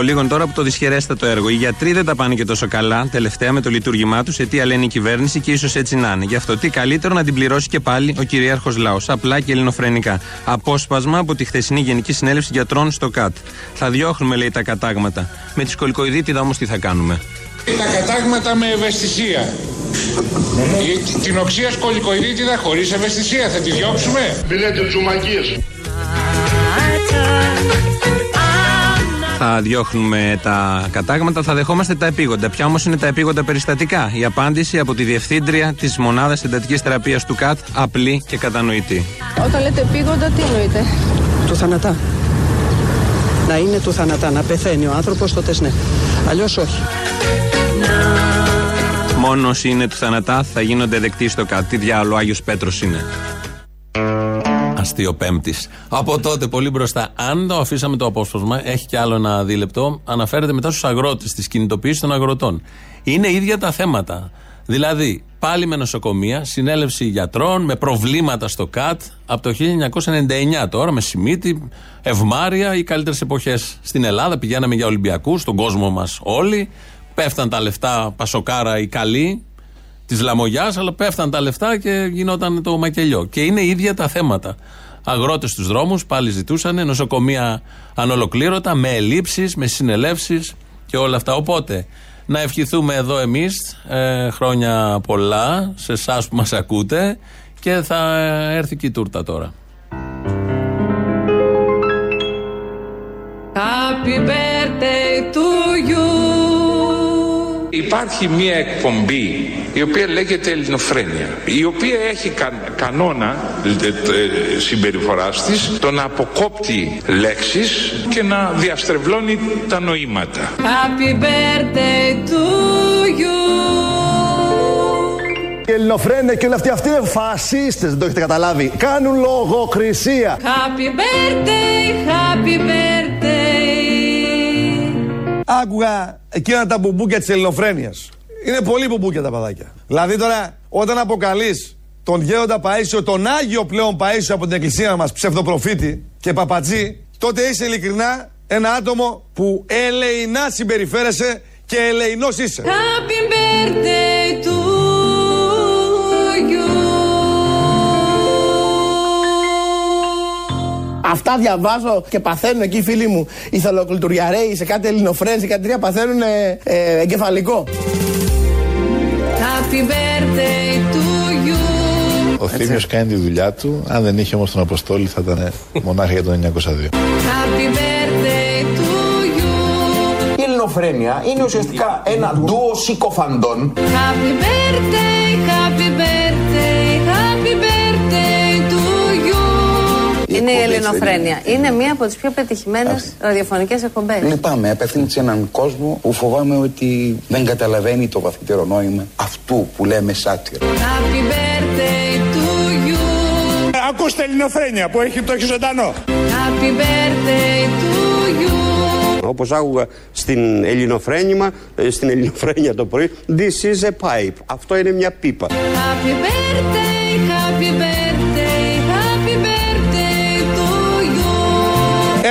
λίγων τώρα από το δυσχερέστατο έργο. Οι γιατροί δεν τα πάνε και τόσο καλά τελευταία με το λειτουργήμά τους, αιτία λένε η κυβέρνηση και ίσως έτσι να είναι. Γι' αυτό τι καλύτερο να την πληρώσει και πάλι ο κυρίαρχος λαός. Απλά και ελληνοφρενικά. Απόσπασμα από τη χθεσινή Γενική Συνέλευση Γιατρών στο ΚΑΤ. Θα διώχνουμε, λέει, τα κατάγματα. Με τη σκολικοειδίτιδα όμως τι θα κάνουμε; Τα κατάγματα με ευαισθησία. Την οξία σκολικοειδίτιδα χωρίς ευαισθησία θα τη διώξουμε. Μιλάτε τσουμακίες. Θα διώχνουμε τα κατάγματα, θα δεχόμαστε τα επίγοντα. Ποια όμως είναι τα επίγοντα περιστατικά; Η απάντηση από τη διευθύντρια της μονάδας εντατικής θεραπείας του ΚΑΤ, απλή και κατανοητή. Όταν λέτε επίγοντα, τι εννοείτε; Του θανατά. Να είναι του θανατά, να πεθαίνει ο άνθρωπος, τότε ναι. Αλλιώς όχι. Μόνος όσοι είναι του θανατά θα γίνονται δεκτοί στο ΚΑΤ. Τι διάλογο Άγιος Πέτρος είναι. Αστείο Πέμπτης. Από τότε πολύ μπροστά. Αν το αφήσαμε το απόσπασμα, έχει κι άλλο ένα δίλεπτο, αναφέρεται μετά στους αγρότες, της κινητοποίησης των αγροτών. Είναι ίδια τα θέματα. Δηλαδή, πάλι με νοσοκομεία, συνέλευση γιατρών, με προβλήματα στο ΚΑΤ από το 1999 τώρα, με Σιμίτη, Ευμάρια, οι καλύτερες εποχές στην Ελλάδα. Πηγαίναμε για Ολυμπιακούς, στον κόσμο μας όλοι. Πέφταν τα λεφτά, πασοκάρα οι καλοί της Λαμογιάς, αλλά πέφταν τα λεφτά και γινόταν το μακελιό. Και είναι ίδια τα θέματα. Αγρότες στους δρόμους πάλι ζητούσαν, νοσοκομεία ανολοκλήρωτα, με ελλείψεις, με συνελεύσεις και όλα αυτά. Οπότε, να ευχηθούμε εδώ εμείς χρόνια πολλά σε εσάς που μας ακούτε και θα έρθει και η τούρτα τώρα. Happy birthday Υπάρχει μία εκπομπή η οποία λέγεται Ελληνοφρένεια η οποία έχει κα- κανόνα ε, ε, συμπεριφοράς της το να αποκόπτει λέξεις και να διαστρεβλώνει τα νοήματα. Happy birthday to you. Η Ελληνοφρένια και όλοι αυτοί, αυτοί είναι φασίστες, δεν το έχετε καταλάβει. Κάνουν λογοκρισία. Happy birthday, happy birthday. Άκουγα εκείνα τα μπουμπούκια της ελληνοφρένειας. Είναι πολύ μπουμπούκια τα παδάκια. Δηλαδή τώρα, όταν αποκαλείς τον γέροντα Παίσιο, τον Άγιο πλέον Παίσιο από την εκκλησία μας, ψευδοπροφήτη και παπατζή, τότε είσαι ειλικρινά ένα άτομο που ελεηνά συμπεριφέρεσαι και ελεηνός είσαι. Happy birthday Αυτά διαβάζω και παθαίνουν εκεί οι φίλοι μου οι θελοκλητουριαρέοι σε κάτι ελληνοφρένες, σε κάτι τρία παθαίνουν ε, ε, εγκεφαλικό. Happy birthday to you. Ο Θήμιος κάνει τη δουλειά του. Αν δεν είχε όμως τον Αποστόλη θα ήταν μονάχα για το 902. Happy birthday to you. Η ελληνοφρένεια είναι ουσιαστικά ένα ντουο συκοφαντών Happy birthday, happy birthday, Είναι η Ελληνοφρένεια. Είναι μία από τις πιο πετυχημένες ραδιοφωνικές εκπομπές. Λυπάμαι, απευθύνεται σε έναν κόσμο που φοβάμαι ότι δεν καταλαβαίνει το βαθύτερο νόημα αυτού που λέμε σάτυρο. Happy birthday to you. Ακούστε Ελληνοφρένεια που έχει, το έχει ζωντανό. Happy birthday to you. Όπως άκουγα στην ελληνοφρένημα, ε, στην ελληνοφρένεια το πρωί, this is a pipe. Αυτό είναι μια πίπα. Happy birthday, happy birthday,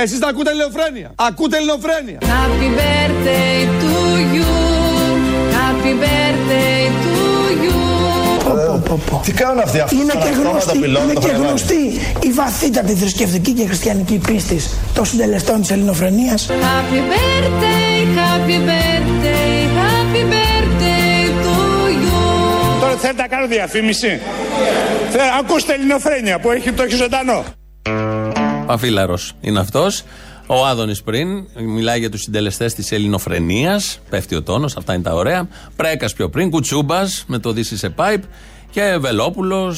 Εσείς τα ακούτε ελληνοφρένεια. Ακούτε ελληνοφρένεια. Happy birthday to you. Happy birthday to you. Τι κάνουν αυτοί αυτοί. Είναι τα και αυτόματα γνωστή, πυλώνα, είναι το και φρεγάκι. γνωστή η βαθύτατη θρησκευτική και χριστιανική πίστη των συντελεστών της ελληνοφρενείας. Happy birthday, happy birthday, happy birthday to you. Τώρα θέλετε να κάνω διαφήμιση; Θε- Ακούστε Ελληνοφρένεια που έχει, το έχει ζωντανό. Παφίλαρο είναι αυτός. Ο Άδωνης πριν μιλάει για τους συντελεστές της ελληνοφρενεία. Πέφτει ο τόνος, αυτά είναι τα ωραία. Πρέκας πιο πριν, Κουτσούμπας με το Δύση σε Pipe. Και Βελόπουλο,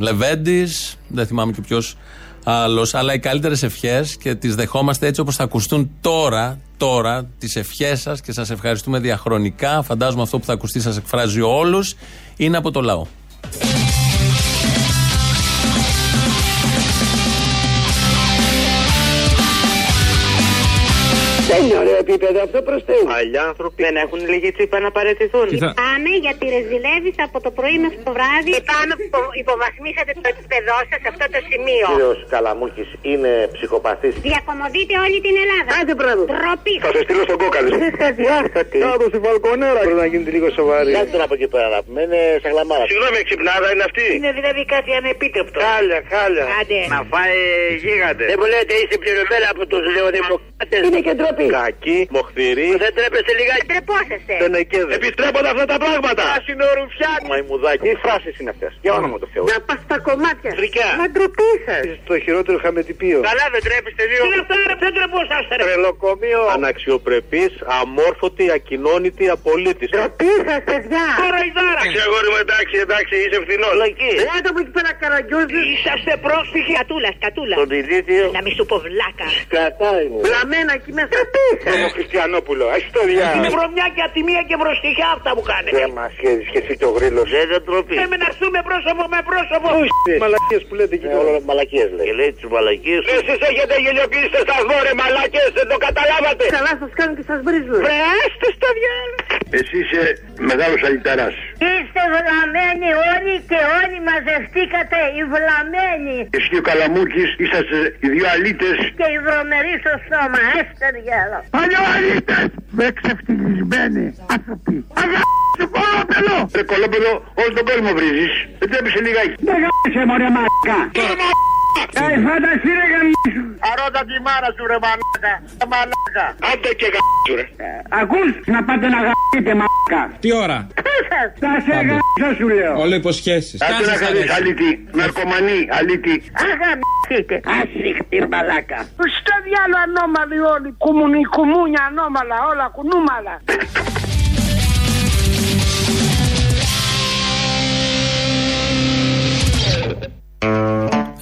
Λεβέντης, δεν θυμάμαι και ποιος άλλος. Αλλά οι καλύτερες ευχές και τις δεχόμαστε έτσι όπως θα ακουστούν τώρα, τώρα, τις ευχές σας και σας ευχαριστούμε διαχρονικά. Φαντάζομαι αυτό που θα ακουστεί σας εκφράζει όλους. Είναι από το λαό. Είναι ωραίο επίπεδο αυτό προς Θεού. Άλλοι άνθρωποι δεν έχουν λίγη τσίπα να παραιτηθούν. Λυπάμαι γιατί ρεζιλεύεις από το πρωί μέχρι το βράδυ. Λυπάμαι που υπο- υποβαθμίσατε το επίπεδό σας σε αυτό το σημείο. Κύριος Καλαμούκης είναι ψυχοπαθής. Διακομωδείτε όλη την Ελλάδα. Άντε μπράβο. Ντροπή. Θα σε στείλω στον κόκαλη. Είστε αδιάστατοι. Κάτω στη βαλκονέρα. Πρέπει να γίνετε λίγο σοβαρή. Κάτω τον από εκεί πέρα να πούμε. Είναι σε γλαμάρα. Συγγνώμη, εξυπνάδα είναι αυτή. Είναι δηλαδή κάτι ανεπίτρεπτο. Χάλια, χάλια. Άντε. Να φάει γίγαντε. Δεν μου λέτε είστε πληρωμένα από τους νεοδημοκράτε. Είναι και ντροπή. Κακή, μοχθηρή. Δεν τρέπεστε λιγάκι. Τρεπόσαστε. Δεν εκέδε. Επιστρέπονται αυτά τα πράγματα. Πράσινο ρουφιάνι. Μαϊμουδάκι. Τι φράσει είναι αυτές; Για όνομα του Θεού. Να πας στα κομμάτια. Φρικιά. Μα ντροπή σα. Το χειρότερο χαμετυπίο. Καλά δεν τρέπεστε λίγο. Τι αυτά ρε, δεν τρεπόσαστε ρε. Τρελοκομείο. Αναξιοπρεπής, αμόρφωτη, ακοινώνητη, απολύτης. Ντροπή σα, παιδιά. Τώρα η δάρα. Ξεγόρι μου, εντάξει, εντάξει, είσαι φθηνός. Λογική. Άντε από εκεί πέρα καραγκιόζης. Είσαστε πρόσφυγοι. Κατούλας, κατούλας. Τον ηλίθιο. Να μη σου πω βλάκα. Κατάει μου. Βλαμμένα εκεί μέσα. Ντροπή σας. Τον Χριστιανόπουλο. Έχει το διάλογο. Είναι βρωμιά και ατιμία και μπροστιχιά αυτά που κάνετε. Δεν μας σχέδι και εσύ το γρήλος. Δεν δεν τροπή. Λέμε να έρθουμε πρόσωπο με πρόσωπο. Μαλακίες που λέτε εκεί. Όλο μαλακίες λέει. Και λέει τις μαλακίες. Εσείς έχετε γελιοποιήσει στο σταθμό, ρε μαλακίες, δεν το καταλάβατε. Καλά σας κάνουν και σας βρίζουν. Βρεάστε στο διάλογο. Εσύ είσαι μεγάλος αλυταρά. Είστε βλαμμένοι όλοι και όλοι μαζευτήκατε οι βλαμμένοι. Εσύ και ο Καλαμούκης είσαστε οι δύο αλήτες. Και οι βρωμεροί στο στόμα, έστερ γέλο. Παλιοαλήτε! Με ξεφτυλισμένοι άνθρωποι. Αγάπη κολόπεδο! Ρε κολόπεδο, όλο τον κόσμο βρίζεις. Δεν τρέπεσαι λιγάκι. Δεν γάμισε μωρέ μαλάκα. Ε, φανταστεί ρε γαμίσου. Αρώτα τη μάρα σου ρε μαλάκα. Ε, Μαλάκα. Άντε και γαμίσου ρε. Ακούς να πάτε να γαμίσετε μαλάκα. Τι ώρα; Θα σε γαμίσω σου λέω. Όλο υποσχέσεις. Άντε να κάνεις αλήτη. Ναρκωμανή, αλήτη. Αγαμίσετε. Ασύχτη μαλάκα. Στο διάλο ανώμαλοι όλοι. Κουμουνι, κουμούνια ανώμαλα, όλα κουνούμαλα.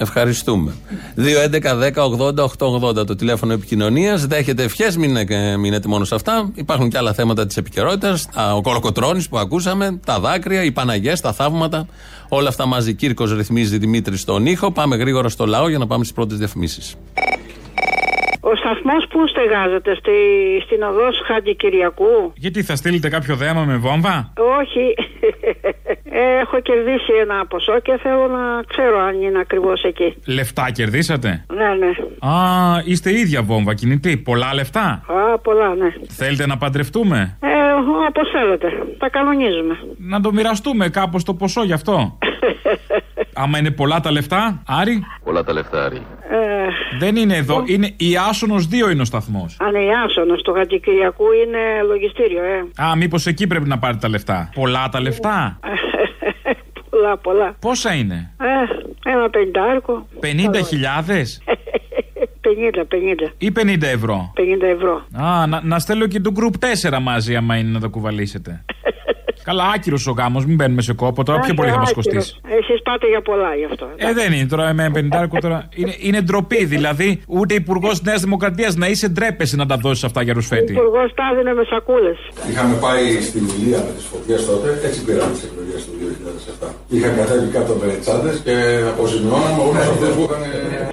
Ευχαριστούμε. 2.11.10.80.880 το τηλέφωνο επικοινωνίας. Δέχεται ευχές, μην ε, μείνετε μόνο σε αυτά. Υπάρχουν και άλλα θέματα της επικαιρότητας. Ο κολοκοτρόνη που ακούσαμε, τα δάκρυα, οι Παναγιές, τα θαύματα. Όλα αυτά μαζί. Κύρκος ρυθμίζει Δημήτρης στον ήχο. Πάμε γρήγορα στο λαό για να πάμε στις πρώτες διαφημίσεις. Ο σταθμός που στεγάζεται στη, στην οδός Χάντι Κυριακού; Γιατί θα στείλετε κάποιο δέμα με βόμβα; Όχι. Ε, Έχω κερδίσει ένα ποσό και θέλω να ξέρω αν είναι ακριβώς εκεί. Λεφτά κερδίσατε; Ναι, ναι. Α, είστε ίδια βόμβα κινητή. Πολλά λεφτά; Α, πολλά, ναι. Θέλετε να παντρευτούμε; Ε, Όπως θέλετε. Τα κανονίζουμε. Να το μοιραστούμε κάπως το ποσό γι' αυτό; Άμα είναι πολλά τα λεφτά, Άρη; Πολλά τα λεφτά, Άρη. Ε, Δεν είναι εδώ. Είναι η Άσονος 2 είναι ο σταθμός. αν η Άσονος του Χατζικυριακού είναι λογιστήριο, ε. Α, μήπως εκεί πρέπει να πάρετε τα λεφτά. Πολλά τα λεφτά. πολλά, πολλά. Πόσα είναι; Ε, ένα πεντάρκο. 50.000 50, 50. ή 50 ευρώ; 50 ευρώ. Α, να, να στέλνω και το group 4 μαζί, άμα είναι να το κουβαλήσετε. Καλά, άκυρος ο γάμος, μην μπαίνουμε σε κόπο. Τώρα πιο πολύ θα μας κοστίσει. Εσεί πάτε για πολλά γι' αυτό. Ε, δεν είναι τώρα με 50 τώρα. Είναι, είναι ντροπή δηλαδή. Ούτε υπουργός τη Νέας Δημοκρατίας να είσαι ντρέπεσαι να τα δώσεις αυτά για Ο ρουσφέτη. υπουργός τα έδινε με σακούλε. Είχαμε πάει στην Ηλία με τις φωτιές τότε, έτσι πήραμε τις εκλογές του 2007. Είχαν κατέβει κάτω με τσάντες και αποζημιώναμε όλους αυτούς που είχαν.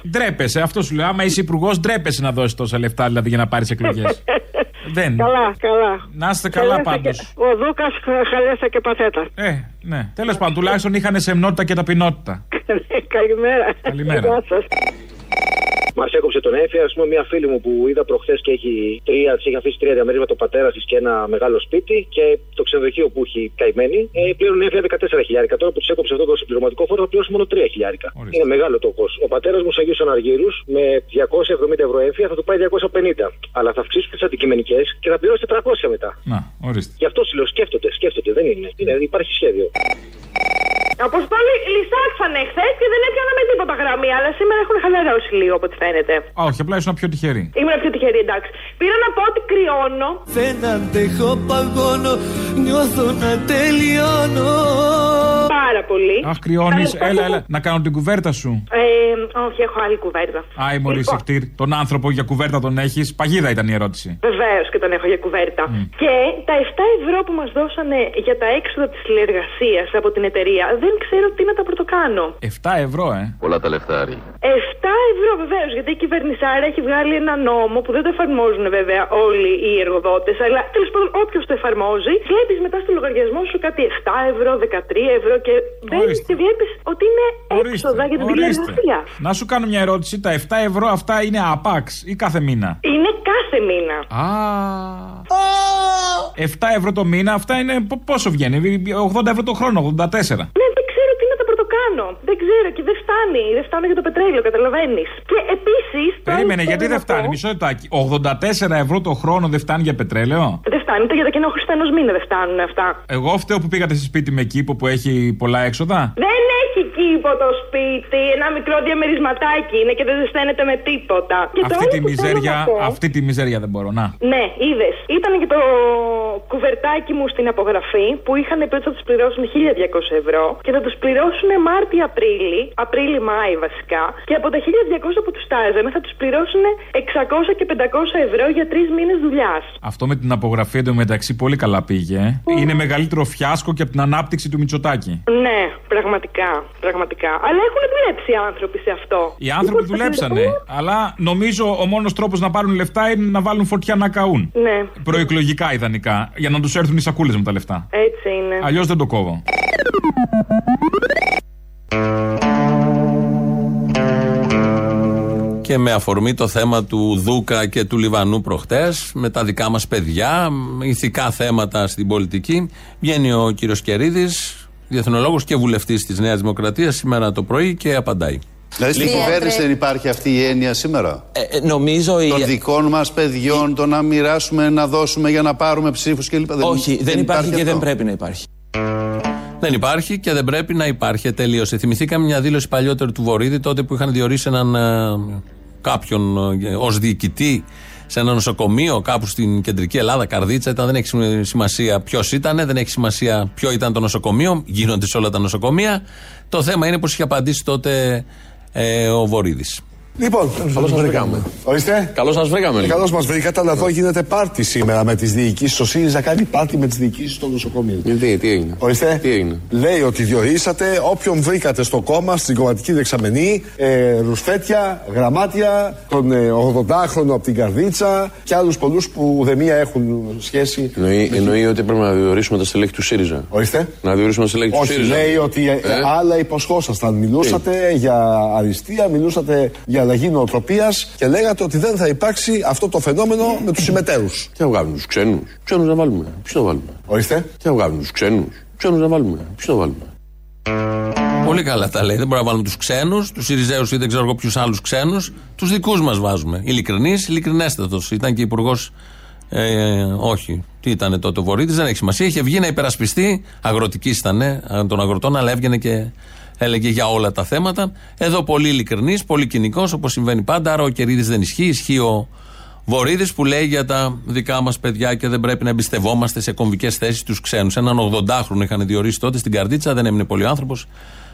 Ντρέπεσαι, αυτό σου λέω. Άμα είσαι υπουργός, ντρέπεσαι να δώσεις τόσα λεφτά δηλαδή για να πάρεις εκλογές. δεν. Καλά, καλά. Να είστε καλά Χαλέσα πάντως. και- Ο Δούκας χαλέσα και παθέτα. Ε, ναι. Τέλος πάντων, τουλάχιστον είχαν σεμνότητα και ταπεινότητα. Καλημέρα. Καλημέρα. Γεια σας. Μας έκοψε τον έφη, ας πούμε, μια φίλη μου που είδα προχθές και έχει τρία, της έχει αφήσει τρία διαμερίσματα ο πατέρα της και ένα μεγάλο σπίτι και το ξενοδοχείο που έχει καημένη. Ε, πλέον έφυγε 14 χιλιάρικα. Τώρα που της έκοψε αυτό το συμπληρωματικό φόρο θα πληρώσει μόνο 3 χιλιάρικα. Είναι μεγάλο το κόστος. Ο πατέρας μου σε Αγίου Αναργύρου με 270 ευρώ έμφυα θα του πάει 250. Αλλά θα αυξήσουν τις αντικειμενικές και θα πληρώσει 400 μετά. Να, ορίστε. Γι' αυτό σου λέω σκέφτονται, σκέφτονται, δεν είναι. είναι υπάρχει σχέδιο. Αποστόλη λυσάξανε χθες και δεν έπιαναμε τίποτα γραμμή, αλλά σήμερα έχουν χαλαρώσει λίγο από ό,τι φαίνεται. Α, όχι, απλά ήσουν πιο τυχερή. Ήμουν πιο τυχερή, εντάξει. Πήρα να πω ότι κρυώνω. Δεν αντέχω παγώνω, νιώθω να τελειώνω. Πάρα πολύ. Αχ, κρυώνεις. Τέλος πάντων, Έλα, έλα, να κάνω την κουβέρτα σου. Ε, όχι, έχω άλλη κουβέρτα. Άι, Μωρή Λοιπόν. Σεκτήρ. Τον άνθρωπο για κουβέρτα τον έχεις. Παγίδα ήταν η ερώτηση. Βεβαίως και τον έχω για κουβέρτα. Και τα 7 ευρώ που μας δώσανε για τα έξοδα της τηλεργασία από την εταιρεία δεν ξέρω τι να τα πρωτοκάνω. 7 ευρώ, ε. Πολλά τα λεφτά, Άρη. 7 ευρώ βεβαίως, γιατί η κυβερνησάρα έχει βγάλει ένα νόμο που δεν το εφαρμόζουν βέβαια όλοι οι εργοδότες, αλλά τέλος πάντων όποιος το εφαρμόζει, βλέπεις μετά στο λογαριασμό σου κάτι 7 ευρώ, 13 ευρώ και μπαίνει και βλέπεις ότι είναι έξοδα για την Ορίστε. τηλεργασία. Να σου κάνω μια ερώτηση. Τα 7 ευρώ αυτά είναι απάξ ή κάθε μήνα; Είναι κάθε μήνα. Α. 7 ευρώ το μήνα, αυτά είναι. πο- Πόσο βγαίνει, 80 ευρώ το χρόνο, 84. Ναι, δεν ξέρω τι να τα πρωτοκάνω. Δεν ξέρω και δεν φτάνει. Δεν φτάνω για το πετρέλαιο, καταλαβαίνεις. Και επίσης. Περίμενε, γιατί δεν φτάνει, μισό λεπτάκι. 84 ευρώ το χρόνο δεν φτάνει για πετρέλαιο; Δεν φτάνει, ούτε για τα κοινό χρηστά ενό μήνα δεν φτάνουν αυτά. Εγώ φταίω που πήγατε σε σπίτι με κήπο που έχει πολλά έξοδα; Δεν έχει κήπο το σπίτι. Ένα μικρό διαμερισματάκι είναι και δεν ζεσταίνεται με τίποτα. Και το Αυτή άλλο τη που θέλω μιζέρια, να πω- αυτή τη μιζέρια δεν μπορώ να. Ναι, είδες. Ήταν και το κουβερτάκι μου στην απογραφή που είχαν πει ότι θα τους πληρώσουν 1200 ευρώ και θα τους πληρώσουν Μάρτι-Απρίλη, Απρίλη-Μάη βασικά. Και από τα 1200 που τους τάζανε θα τους πληρώσουν 600 και 500 ευρώ για τρεις μήνες δουλειάς. Αυτό με την απογραφή εντωμεταξύ πολύ καλά πήγε. ε. Είναι μεγαλύτερο φιάσκο και από την ανάπτυξη του Μητσοτάκη. Ναι, Πραγματικά, πραγματικά. Αλλά έχουν δουλέψει οι άνθρωποι σε αυτό. Οι άνθρωποι Λοιπόν, δουλέψανε. Αλλά νομίζω ο μόνος τρόπος να πάρουν λεφτά είναι να βάλουν φωτιά να καούν. Ναι, Προεκλογικά ιδανικά. Για να τους έρθουν οι σακούλες με τα λεφτά. έτσι είναι. Αλλιώς δεν το κόβω. Και με αφορμή το θέμα του Δούκα και του Λιβανού προχτές, με τα δικά μας παιδιά, ηθικά θέματα στην πολιτική, βγαίνει ο κύριος Κερίδης, διεθνολόγος και βουλευτής της Νέας Δημοκρατίας, σήμερα το πρωί και απαντάει. Δηλαδή στην κυβέρνηση δεν υπάρχει αυτή η έννοια σήμερα; Ε, νομίζω η... Των δικών μας παιδιών, το να μοιράσουμε, να δώσουμε για να πάρουμε ψήφους κλπ. Όχι, δεν, υπάρχει και αυτό. δεν πρέπει να υπάρχει. Δεν υπάρχει και δεν πρέπει να υπάρχει. Τελείωσε. Θυμηθήκαμε μια δήλωση παλιότερη του Βορύδη, τότε που είχαν διορίσει έναν ε, κάποιον ε, ως διοικητή σε ένα νοσοκομείο κάπου στην κεντρική Ελλάδα, Καρδίτσα. Ήταν, δεν έχει σημασία ποιος ήταν, δεν έχει σημασία ποιο ήταν το νοσοκομείο. Γίνονται σε όλα τα νοσοκομεία. Το θέμα είναι πως είχε απαντήσει τότε ε, ο Βορύδης. Λοιπόν, Καλώς σας βρήκαμε. Ορίστε. Καλώς σας βρήκαμε. Καλώς μας βρήκατε, αλλά εδώ γίνεται πάρτι σήμερα με τις διοικήσεις. Ο ΣΥΡΙΖΑ κάνει πάρτι με τις διοικήσεις των νοσοκομείων. Γιατί, τι έγινε; Ορίστε. Τι έγινε; Λέει ότι διορίσατε όποιον βρήκατε στο κόμμα, στην κομματική δεξαμενή, ε, ρουσφέτια, γραμμάτια, τον ε, 80χρονο από την Καρδίτσα και άλλους πολλούς που ουδεμία έχουν σχέση. Εννοεί, εννοεί ότι πρέπει να διορίσουμε τα στελέχη του ΣΥΡΙΖΑ. Ορίστε. Να διορίσουμε τα στελέχη του Όχι, ΣΥΡΙΖΑ. λέει ότι ε, άλλα υποσχόσασταν. Μιλούσατε για αριστεία, μιλούσατε για αλλαγή νοοτροπίας και λέγατε ότι δεν θα υπάρξει αυτό το φαινόμενο με τους συμμετέρου. Τι θα βγάλουμε τους ξένους; Ξένους να βάλουμε. Ποιος να βάλουμε; Ορίστε. Τι θα βγάλουμε τους ξένους; Ξένους να βάλουμε. Ποιος να βάλουμε; Πολύ καλά τα λέει. Δεν μπορούμε να βάλουμε τους ξένους, τους Ιριζέους ή δεν ξέρω εγώ ποιους άλλους ξένους. Τους δικούς μας βάζουμε. Ειλικρινή, ειλικρινέστατος. Ήταν και υπουργός. Ε, όχι. Τι ήταν τότε ο Βορύδης, δεν έχει σημασία. Είχε βγει να υπερασπιστεί. Αγροτική ήταν των αγροτών, αλλά έβγαινε και έλεγε για όλα τα θέματα. Εδώ πολύ ειλικρινής, πολύ κοινικός, όπως συμβαίνει πάντα. Άρα ο Κερίδης δεν ισχύει. Ισχύει ο Βορύδης που λέει για τα δικά μας παιδιά και δεν πρέπει να εμπιστευόμαστε σε κομβικές θέσεις τους ξένους. Έναν 80χρονο είχαν διορίσει τότε στην Καρδίτσα, δεν έμεινε πολύ άνθρωπος.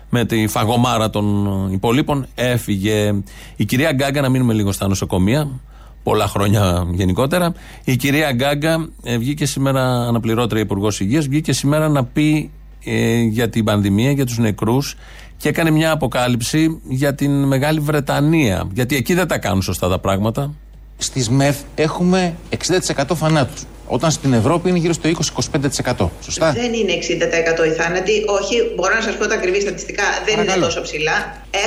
Με τη φαγωμάρα των υπολείπων έφυγε. Η κυρία Γκάγκα, να μείνουμε λίγο στα νοσοκομεία, πολλά χρόνια γενικότερα. Η κυρία Γκάγκα ε, βγήκε σήμερα αναπληρώτρια υπουργός υγείας, βγήκε σήμερα να πει ε, για την πανδημία, για τους νεκρούς και έκανε μια αποκάλυψη για την Μεγάλη Βρετανία. Γιατί εκεί δεν τα κάνουν σωστά τα πράγματα. Στη ΜΕΘ έχουμε 60% θανάτους. Όταν στην Ευρώπη είναι γύρω στο 20-25%. Σωστά; Δεν είναι 60% οι θάνατοι. Όχι, μπορώ να σας πω τα ακριβή στατιστικά. Δεν είναι τόσο ψηλά.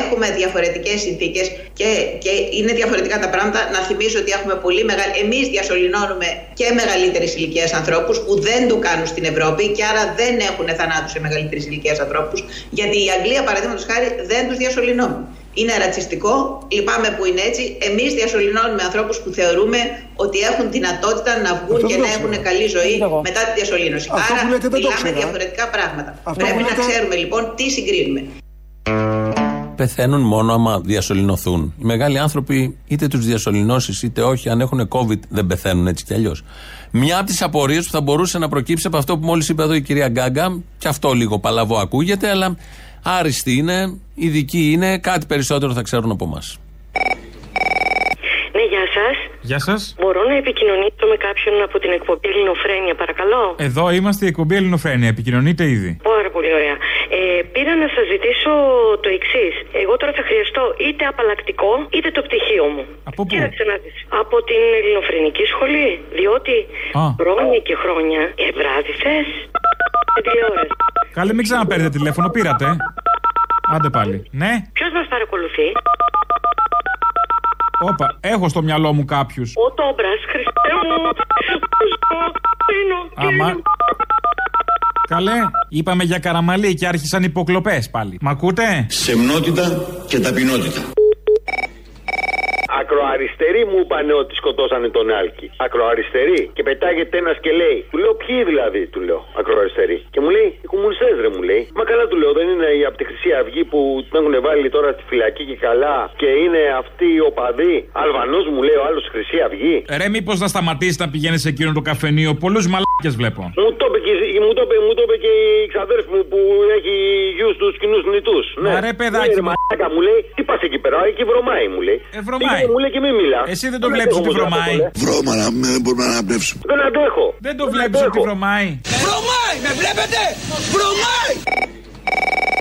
Έχουμε διαφορετικές συνθήκες και, και είναι διαφορετικά τα πράγματα. Να θυμίσω ότι έχουμε πολύ μεγάλη. Εμείς διασωληνώνουμε και μεγαλύτερη ηλικίας ανθρώπους που δεν το κάνουν στην Ευρώπη και άρα δεν έχουν θανάτου σε μεγαλύτερη ηλικίας ανθρώπους. Γιατί η Αγγλία, παραδείγματος χάρη, δεν τους διασωληνώνουν. Είναι ρατσιστικό, λυπάμαι που είναι έτσι. Εμείς διασωληνώνουμε ανθρώπους που θεωρούμε ότι έχουν δυνατότητα να βγουν Αυτό και δεν να το έχουν ξέρω. καλή ζωή Δεν το έχω. μετά τη διασωλήνωση. Αυτό Άρα που λέτε δεν το μιλάμε ξέρω. διαφορετικά πράγματα. Αυτό Πρέπει που να λέτε- ξέρουμε λοιπόν τι συγκρίνουμε. Πεθαίνουν μόνο άμα διασωληνωθούν. Οι μεγάλοι άνθρωποι, είτε τους διασωληνώσεις είτε όχι, αν έχουν COVID, δεν πεθαίνουν έτσι κι αλλιώς. Μια από τις απορίες που θα μπορούσε να προκύψει από αυτό που μόλις είπε εδώ η κυρία Γκάγκα, και αυτό λίγο παλαβό ακούγεται, αλλά άριστοι είναι, ειδικοί είναι, κάτι περισσότερο θα ξέρουν από εμά. Ναι, γεια σας. Γεια σας. Μπορώ να επικοινωνήσω με κάποιον από την εκπομπή Ελληνοφρένια, παρακαλώ; Εδώ είμαστε η εκπομπή Ελληνοφρένια. Επικοινωνείτε ήδη. Πάρα πολύ ωραία. Ε, πήρα να σας ζητήσω το εξής. Εγώ τώρα θα χρειαστώ είτε απαλλακτικό είτε το πτυχίο μου. Από πού; Κοίταξε να δεις. Από την Ελληνοφρενική σχολή. Διότι Α. χρόνια και χρόνια ε, βράδυ θε. τηλεόραση. Καλέ, μην ξαναπαίρνετε τηλέφωνο, πήρατε. Άντε πάλι. Ναι, Ποιος μας παρακολουθεί, όπα, έχω στο μυαλό μου κάποιους. Ο Τόμπρας, Χριστέ μου. Πίνω, Άμα. Καλέ, είπαμε για καραμαλί και άρχισαν υποκλοπές πάλι. Μ' ακούτε; Σεμνότητα και ταπεινότητα. Ακροαριστεροί μου είπαν ότι σκοτώσανε τον Άλκη. Ακροαριστεροί. Και πετάγεται ένας και λέει. Του λέω ποιοι δηλαδή, του λέω. Ακροαριστεροί. Και μου λέει οι κομμουνιστές ρε μου λέει. Μα καλά του λέω, δεν είναι οι από τη Χρυσή Αυγή που τον έχουν βάλει τώρα στη φυλακή και καλά. Και είναι αυτοί οι οπαδοί. Αλβανός μου λέει ο άλλος Χρυσή Αυγή. Ρε, μήπως να σταματήσει να πηγαίνει σε εκείνο το καφενείο. Πολλούς μαλάκες βλέπω. Μου το είπε και, μου το είπε, μου το είπε και η ξαδέρφη μου που έχει γιους τους κοινούς νητούς. Ναι. Μα ρε, παιδάκι Ναι, μου. μαλάκα, μου λέει, τι πας εκεί πέρα, εκεί βρωμάει μου λέει. Ε, βρωμάει. Πήγαινε, Μου λέει και μη μιλά. Εσύ δεν το βλέπεις ότι βρωμάει. Βρώμα να μην μπορούμε να αναπνεύσουμε. Δεν αντέχω. Δεν το βλέπεις ότι βρωμάει. Βρωμάει, με βλέπετε! Βρωμάει!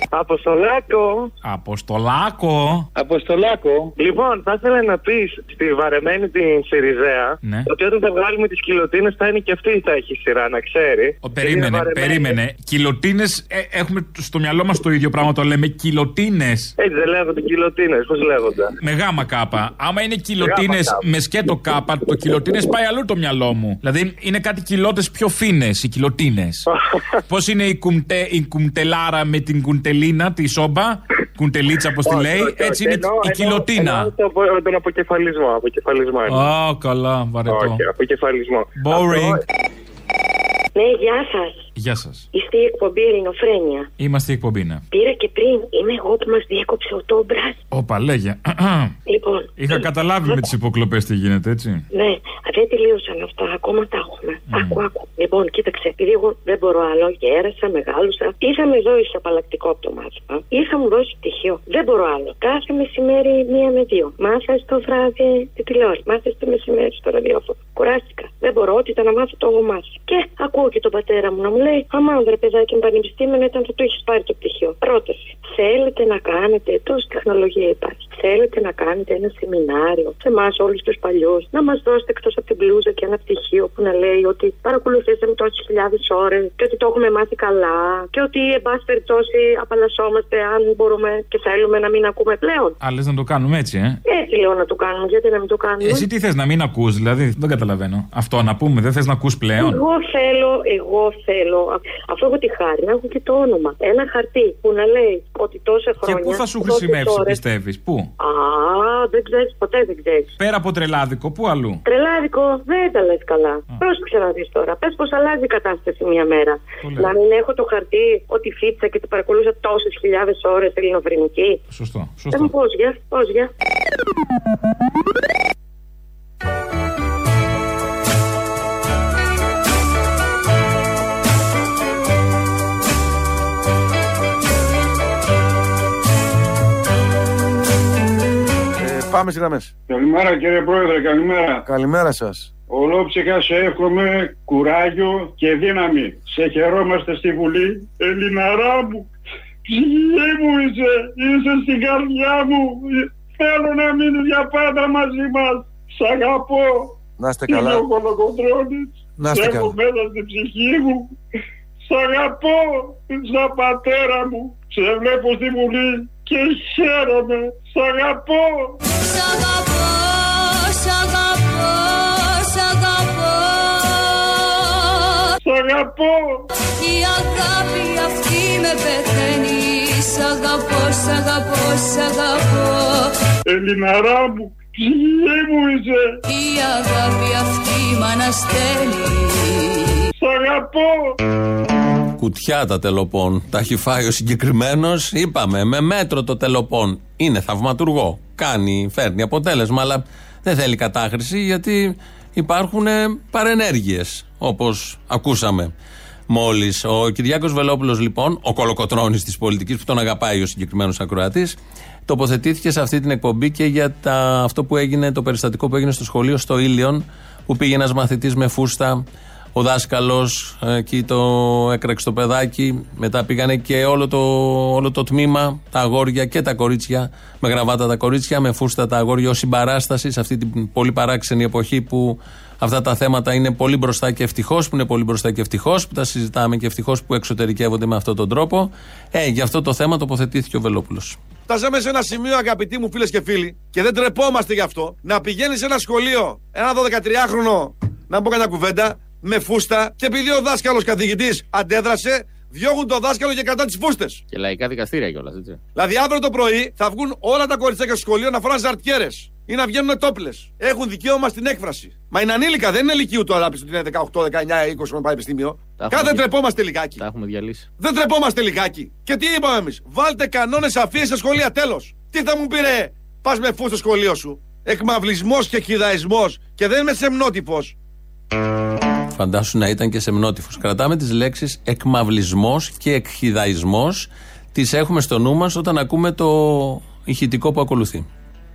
Αποστολάκο. Αποστολάκο. Αποστολάκο. Λοιπόν, θα ήθελα να πεις στη βαρεμένη την Σιριζέα Ναι. ότι όταν θα βγάλουμε τις κιλοτίνες θα είναι και αυτή θα έχει σειρά, να ξέρει. Ο, περίμενε, περίμενε. Κιλοτίνες, έχουμε στο μυαλό μας το ίδιο πράγμα, το λέμε κιλοτίνες. Έτσι δεν λέγονται κιλοτίνες, πώς λέγονται. Με γάμα κάπα. Άμα είναι κιλοτίνες Γάμα κάπα. με σκέτο κάπα, το κιλοτίνες πάει αλλού το μυαλό μου. Δηλαδή είναι κάτι κιλότες πιο φίνες, οι κιλοτίνες. Πώς είναι η, κουμτε, η κουμτελάρα με την κουντελίνα, τη σόμπα, κουντελίτσα όπως τη Όχι, λέει, όχι, όχι. έτσι είναι Εννοώ- η εννοώ- κιλοτίνα. εννοώ το απο- Τον αποκεφαλισμό. αποκεφαλισμό εννοώ. Α, καλά, βαρετό. Όχι, αποκεφαλισμό. Boring. Ναι, γεια σας. Γεια σας. Είστε η εκπομπή Ελληνοφρένια. Είμαστε η εκπομπή, ναι. Πήρα και πριν. Είμαι εγώ που μας διέκοψε ο Τόμπρας. Όπα, λέγε. Λοιπόν. Είχα καταλάβει με τις υποκλοπές τι γίνεται, έτσι. Ναι, δεν τελείωσαν αυτά. Ακόμα τα έχουμε. Άκου, άκου. Λοιπόν, κοίταξε, επειδή εγώ δεν μπορώ άλλο, γέρασα, μεγάλωσα. Είχα με δώσει απαλλακτικό από το μάθημα. Είχα μου δώσει πτυχίο. Δεν μπορώ άλλο. Κάθε μεσημέρι μία με δύο. Μάθα το βράδυ τη τηλεόραση. Μάθα το μεσημέρι στο ραδιόφωνο. Κουράστηκα. Δεν μπορώ, ό,τι ήταν να μάθω το έχω μάθει. Και ακούω και τον πατέρα μου να μου λέει: Αμάν, βρε παιδάκι μου πανεπιστήμιο ήταν θα το έχεις πάρει το πτυχίο. Πρόταση. Θέλετε να κάνετε, τόση τεχνολογία υπάρχει. Θέλετε να κάνετε ένα σεμινάριο σε εμάς όλους τους παλιούς, να μας δώσετε εκτός από την μπλούζα και ένα πτυχίο που να λέει ότι παρακολουθήσαμε τόσες χιλιάδες ώρες και ότι το έχουμε μάθει καλά και ότι εν πάση περιπτώσει απαλλασσόμαστε αν μπορούμε και θέλουμε να μην ακούμε πλέον. Α, λες να το κάνουμε έτσι, ε; Έτσι λέω να το κάνουμε, γιατί να μην το κάνουμε; Εσύ τι θες να μην ακούς, δηλαδή. Δεν καταλαβαίνω. Αυτό να πούμε, δεν θες να ακούς πλέον; Εγώ θέλω, εγώ θέλω, α- αφού έχω τη χάρη, να έχω και το όνομα. Ένα χαρτί που να λέει ότι τόσα Και χρόνια. πού θα σου τόσες χρησιμεύσει, ώρες- πιστεύεις, πού; Α, δεν ξέρεις, ποτέ δεν ξέρεις. Πέρα από τρελάδικο, πού αλλού; Τρελάδικο, δεν τα λες καλά. Πρόσεξε να δει τώρα. Πες πω αλλάζει η κατάσταση μία μέρα. λέω. Να μην έχω το χαρτί ότι φίτσα και την παρακολούθησα τόσες χιλιάδες ώρες ελληνοφρενική. Σωστό, Ε, σωστό. μου πώς για, πώς για. Πάμε στις γραμμές. Καλημέρα κύριε Πρόεδρε, καλημέρα. Καλημέρα σας. Ολόψυχα σε εύχομαι κουράγιο και δύναμη. Σε χαιρόμαστε στη Βουλή. Ελληναρά μου, ψυχή μου είσαι, είσαι στην καρδιά μου. Θέλω να μείνεις για πάντα μαζί μας. Σ' αγαπώ. Να είστε καλά. Είναι ο Κολοκοτρώνης. Να είστε Σε έχω καλά. μέσα στην ψυχή μου. Σ' αγαπώ σαν πατέρα μου. Σε βλέπω στη Βουλή και χαίρομαι. Σ' αγαπώ. Σ' αγαπώ, σ' αγαπώ, σ' αγαπώ Σ' αγαπώ Η αγάπη αυτή με πεθαίνει Σ' αγαπώ, σ' αγαπώ, σ' αγαπώ Ελληναρά μου, ψυχή μου είσαι. Η αγάπη αυτή μ' αναστέλει Σ' αγαπώ. Κουτιά τα τελοπών. Τα έχει φάει ο συγκεκριμένος. Είπαμε, με μέτρο το τελοπών. Είναι θαυματουργό. Κάνει, φέρνει αποτέλεσμα, αλλά δεν θέλει κατάχρηση γιατί υπάρχουν παρενέργειες. Όπως ακούσαμε μόλις. Ο Κυριάκος Βελόπουλος, λοιπόν, ο κολοκοτρόνη της πολιτικής που τον αγαπάει ο συγκεκριμένος ακροατής, τοποθετήθηκε σε αυτή την εκπομπή και για τα, αυτό που έγινε, το περιστατικό που έγινε στο σχολείο στο Ήλιον, που πήγε ένας μαθητής με φούστα ο δάσκαλος εκεί το έκραξε το παιδάκι. Μετά πήγανε και όλο το, όλο το τμήμα, τα αγόρια και τα κορίτσια, με γραβάτα τα κορίτσια, με φούστα τα αγόρια ως συμπαράστασης σε αυτή την πολύ παράξενη εποχή που αυτά τα θέματα είναι πολύ μπροστά και ευτυχώς που είναι πολύ μπροστά και ευτυχώς που τα συζητάμε και ευτυχώς που εξωτερικεύονται με αυτόν τον τρόπο. Ε, για αυτό το θέμα τοποθετήθηκε ο Βελόπουλος. Φτάσαμε σε ένα σημείο, αγαπητοί μου φίλες και φίλοι, και δεν τρεπόμαστε γι' αυτό, να πηγαίνει σε ένα σχολείο, ένα 12-13χρονο, να πω κατά κουβέντα, με φούστα, και επειδή ο δάσκαλος καθηγητής αντέδρασε, διώγουν το δάσκαλο και κατά τις φούστες. Και λαϊκά δικαστήρια κιόλας, έτσι. Δηλαδή αύριο το πρωί θα βγουν όλα τα κοριτσάκια στο σχολείο να φοράνε ζαρτιέρες ή να βγαίνουν τόπλες. Έχουν δικαίωμα στην έκφραση. Μα είναι ανήλικα, δεν είναι ηλικίου τώρα ότι είναι 18, 19, 20 με πανεπιστήμιο. Τα έχουμε Κάθε δια- τρεπόμαστε λιγάκι. Τα έχουμε διαλύσει. Δεν τρεπόμαστε λιγάκι. Και τι είπαμε εμείς; Βάλτε κανόνες αφίε σε σχολεία, τέλος. Τι θα μου πήρε, πας με φου στο σχολείο σου. Εκμαυλισμός και χιδαϊσμός και δεν είμαι σεμνότυπος. Φαντάσου να ήταν και σεμνότυφος. Κρατάμε τις λέξεις εκμαυλισμός και εκχυδαϊσμός. Τις έχουμε στο νου μας όταν ακούμε το ηχητικό που ακολουθεί.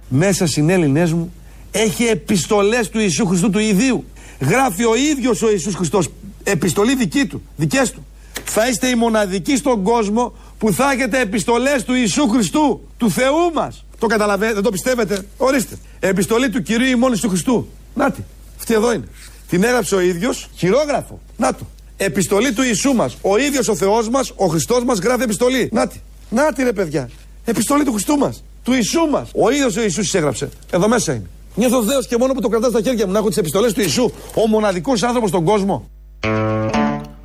μέσα συνέλληνές μου έχει επιστολές του Ιησού Χριστού του Ιδίου. Γράφει ο ίδιος ο Ιησούς Χριστός επιστολή δική του, δικές του. Θα είστε οι μοναδικοί στον κόσμο που θα έχετε επιστολές του Ιησού Χριστού, του Θεού μας. Το καταλαβαίνετε, δεν το πιστεύετε. Ορίστε. Επιστολή του Κυρίου ημών του Χριστού. Νάτι. Αυτή εδώ είναι. Την έγραψε ο ίδιος, χειρόγραφο. Να το. Επιστολή του Ιησού μας. Ο ίδιος ο Θεός μας, ο Χριστός μας γράφει επιστολή. Νάτι. Νάτι ρε παιδιά. Επιστολή του Χριστού μας. Του Ιησού μας. Ο ίδιος ο Ιησούς της έγραψε. Εδώ μέσα είναι. Νιώθω δέος και μόνο που το κρατάω στα χέρια μου να έχω τις επιστολές του Ιησού. Ο μοναδικός άνθρωπος στον κόσμο.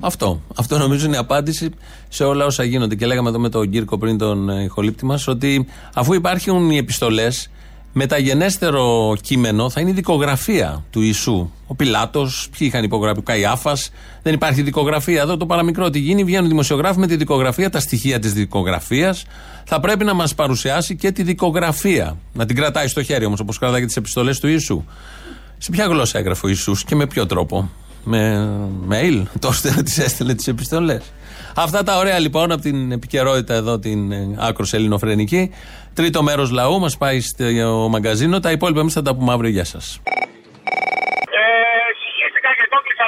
Αυτό. Αυτό νομίζω είναι η απάντηση σε όλα όσα γίνονται. Και λέγαμε εδώ με τον Κύρκο πριν τον ε, ηχολήπτη μας ότι αφού υπάρχουν οι επιστολές, μεταγενέστερο κείμενο θα είναι η δικογραφία του Ιησού. Ο Πιλάτος, ποιοι είχαν υπογραφεί, ο Καϊάφας. Δεν υπάρχει δικογραφία. Εδώ το παραμικρό τι γίνει, βγαίνουν δημοσιογράφοι με τη δικογραφία, τα στοιχεία της δικογραφίας. Θα πρέπει να μας παρουσιάσει και τη δικογραφία. Να την κρατάει στο χέρι όμως, όπως κρατάει και τις επιστολές του Ιησού. Σε ποια γλώσσα έγραφε ο Ιησούς και με ποιο τρόπο; Με mail, τότε τις έστελνε τις επιστολές. Αυτά τα ωραία λοιπόν από την επικαιρότητα εδώ, την ε, άκρος ελληνοφρενική. Τρίτο μέρος λαού μας πάει στο μαγκαζίνο. Τα υπόλοιπα εμείς θα τα πούμε αύριο. Γεια σας. Συγχύστηκα και το κλείσα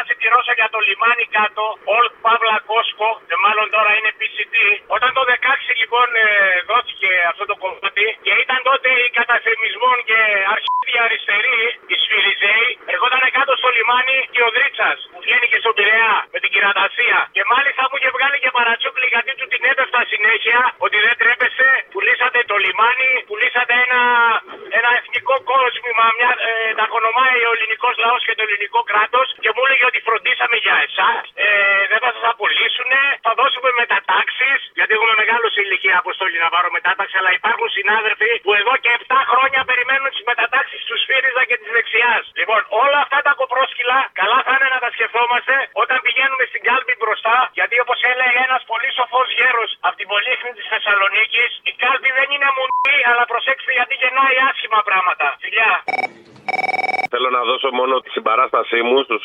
προηγουμένω. Απλά να συμπληρώσω για το λιμάνι κάτω. Old Παύλα Κόσκο. Και μάλλον τώρα είναι PCT. Όταν το 16 λοιπόν ε, δόθηκε αυτό το κομμάτι και ήταν τότε η καταφημισμών και αρχίδια αριστερή, η Σφυριζέη, ερχόταν κάτω στο λιμάνι και ο Δρίτσας που βγαίνει και στον Πειραιά με την κυρατασία. Και μάλιστα μου είχε βγάλει και παρατσούκλι γιατί του την έπεφτα συνέχεια ότι δεν τρέπεσε, πουλήσατε το λιμάνι, πουλήσατε ένα, ένα εθνικό κόσμημα, μια, ε, τα κονομάει ο ελληνικός λαός και το ελληνικό κράτος και μου έλεγε ότι φροντίσαμε για εσάς, ε, δεν θα σας απολύσουν, θα δώσουμε μετατάξεις, γιατί έχουμε μεγάλο σε ηλικία αποστολή να πάρω μετάταξη, αλλά υπάρχουν συνάδελφοι που εδώ και 7 χρόνια περιμένουν τις μετατάξεις του ΣΦΥΡΙΖΑ και της δεξιάς. Λοιπόν, όλα αυτά τα κοπρόσκυλα καλά θα είναι να τα σκεφτόμαστε όταν πηγαίνουμε στην κάλπη μπροστά, γιατί όπως έλεγε ένας πολύ σοφός γέρος από την Πολύχνη της Θεσσαλονίκης, η κάλπη δεν είναι μουνή, αλλά προσέξτε γιατί γεννάει άσχημα πράγματα. Φιλιά! Θέλω να δώσω μόνο τη συμπαράστασή μου στους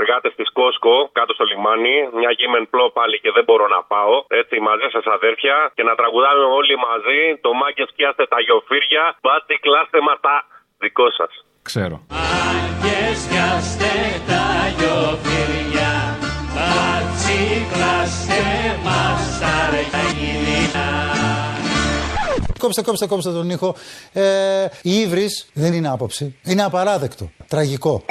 εργάτες της Κόσκο κάτω στο λιμάνι. Μια γήμεν πλό πάλι και δεν μπορώ να πάω. Έτσι μαζί σας αδέρφια και να τραγουδάμε όλοι μαζί το μάγκε σκιάστε τα γιοφύρια. Μπάτι κλάστε μα τα δικό σας. Ξέρω. Και σκιάστε τα γιοφύρια Πατσίκλαστε μας τα ρεγίλια Κόψτε, κόψτε, κόψτε τον ήχο. Ε, η ύβρις δεν είναι άποψη. Είναι απαράδεκτο. Τραγικό.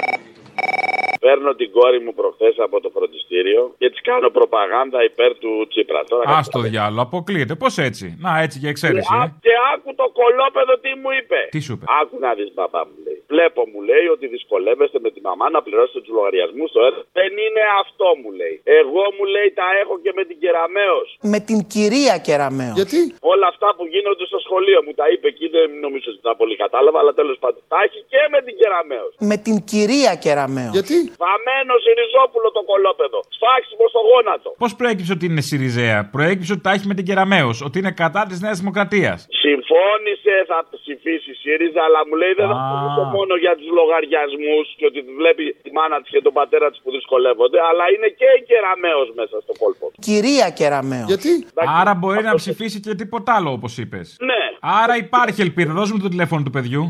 Παίρνω την κόρη μου προχθές από το φροντιστήριο και της κάνω προπαγάνδα υπέρ του Τσίπρα. Τώρα Α το διάλογο, αποκλείεται. Πώς έτσι; Να έτσι για εξαίρεση. Και, ε. α- και άκου το κολόπεδο τι μου είπε. Τι σου είπε; Άκου να δεις, μπαμπά μου λέει. Βλέπω, μου λέει, ότι δυσκολεύεστε με τη μαμά να πληρώσετε τους λογαριασμούς στο έργο. Δεν είναι αυτό, μου λέει. Εγώ, μου λέει, τα έχω και με την Κεραμαίο. Με την κυρία Κεραμαίο. Γιατί; Όλα αυτά που γίνονται στο σχολείο μου τα είπε εκεί, δεν νομίζω ότι τα πολύ κατάλαβα, αλλά τέλος πάντων. Τα έχει και με την Κεραμαίο. Με την κυρία Κεραμαίο. Γιατί; Βαμμένο Ριζόπουλο το κολόπεδο. Σφάξιμο στο γόνατο. Πώς προέκυψε ότι είναι Σιριζέα; Προέκυψε ότι τα έχει με την Κεραμαίο. Ότι είναι κατά της Νέας Δημοκρατίας. Συμφώνησε, θα ψηφίσει η ΣΥΡΙΖΑ, αλλά μου λέει δεν θα Α. ψηφίσω μόνο για τους λογαριασμούς και ότι βλέπει τη μάνα της και τον πατέρα της που δυσκολεύονται, αλλά είναι και η Κεραμαίο μέσα στο κόλπο. Κυρία Κεραμαίο. Γιατί; Άρα μπορεί να ψηφίσει και τίποτα άλλο, όπως είπες. Ναι. Άρα υπάρχει ελπίδα. Δώσ' μου το τηλέφωνο του παιδιού.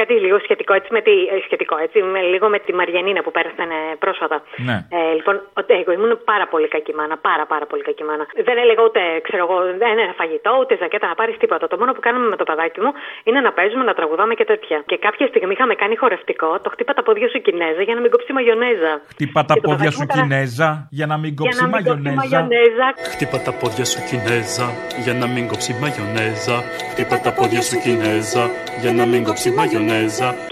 Να πω κάτι λίγο σχετικό, έτσι, με τη, ε, σχετικό έτσι, με, λίγο με τη Μαριανίνα που πέρασαν ε, πρόσφατα. Ναι. Ε, λοιπόν, ότι εγώ ήμουν πάρα πολύ κακή μάνα. Πάρα, πάρα πολύ κακή μάνα. Δεν έλεγα ούτε, ξέρω εγώ, δεν ένα φαγητό, ούτε ζακέτα να πάρεις τίποτα. Το μόνο που κάναμε με το παιδάκι μου είναι να παίζουμε, να τραγουδάμε και τέτοια. Και κάποια στιγμή είχαμε κάνει χορευτικό, το χτύπα τα πόδια σου Κινέζα για να μην κόψει μαγιονέζα. Χτύπα τα Και το πόδια παιδάκι σου μου ήταν- Κινέζα για να μην Για κόψει να μην κόψει μαγιονέζα. μαγιονέζα. Χτύπα τα πόδια σου Κινέζα για να μην κόψει μαγιονέζα. Χτύπα τα πόδια σου Κινέζα για να μην κόψει μαγιονέζα.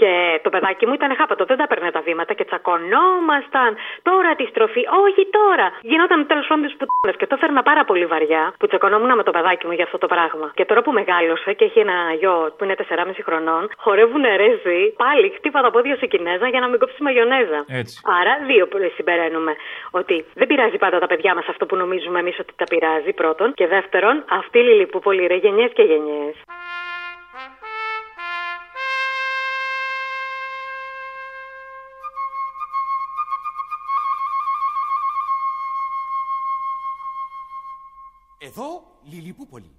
Και το παιδάκι μου ήταν χάπατο, δεν τα έπαιρνε τα βήματα και τσακωνόμασταν. Τώρα τη στροφή, όχι τώρα. Γινόταν τέλος πάντων τη πουτάνα και το έφερνα πάρα πολύ βαριά που τσακωνόμουν με το παιδάκι μου για αυτό το πράγμα. Και τώρα που μεγάλωσε και έχει ένα γιο που είναι 4,5 χρονών, χορεύουν ρέζι, πάλι χτύπα τα πόδια σε Κινέζα για να μην κόψει μαγιονέζα. Έτσι. Άρα δύο συμπεραίνουμε. Ότι δεν πειράζει πάντα τα παιδιά μας αυτό που νομίζουμε εμείς ότι τα πειράζει, πρώτον. Και δεύτερον, αυτή η λιλιπούπολη ρε γενιές και γενιές. Εδώ Λιλιπούπολη.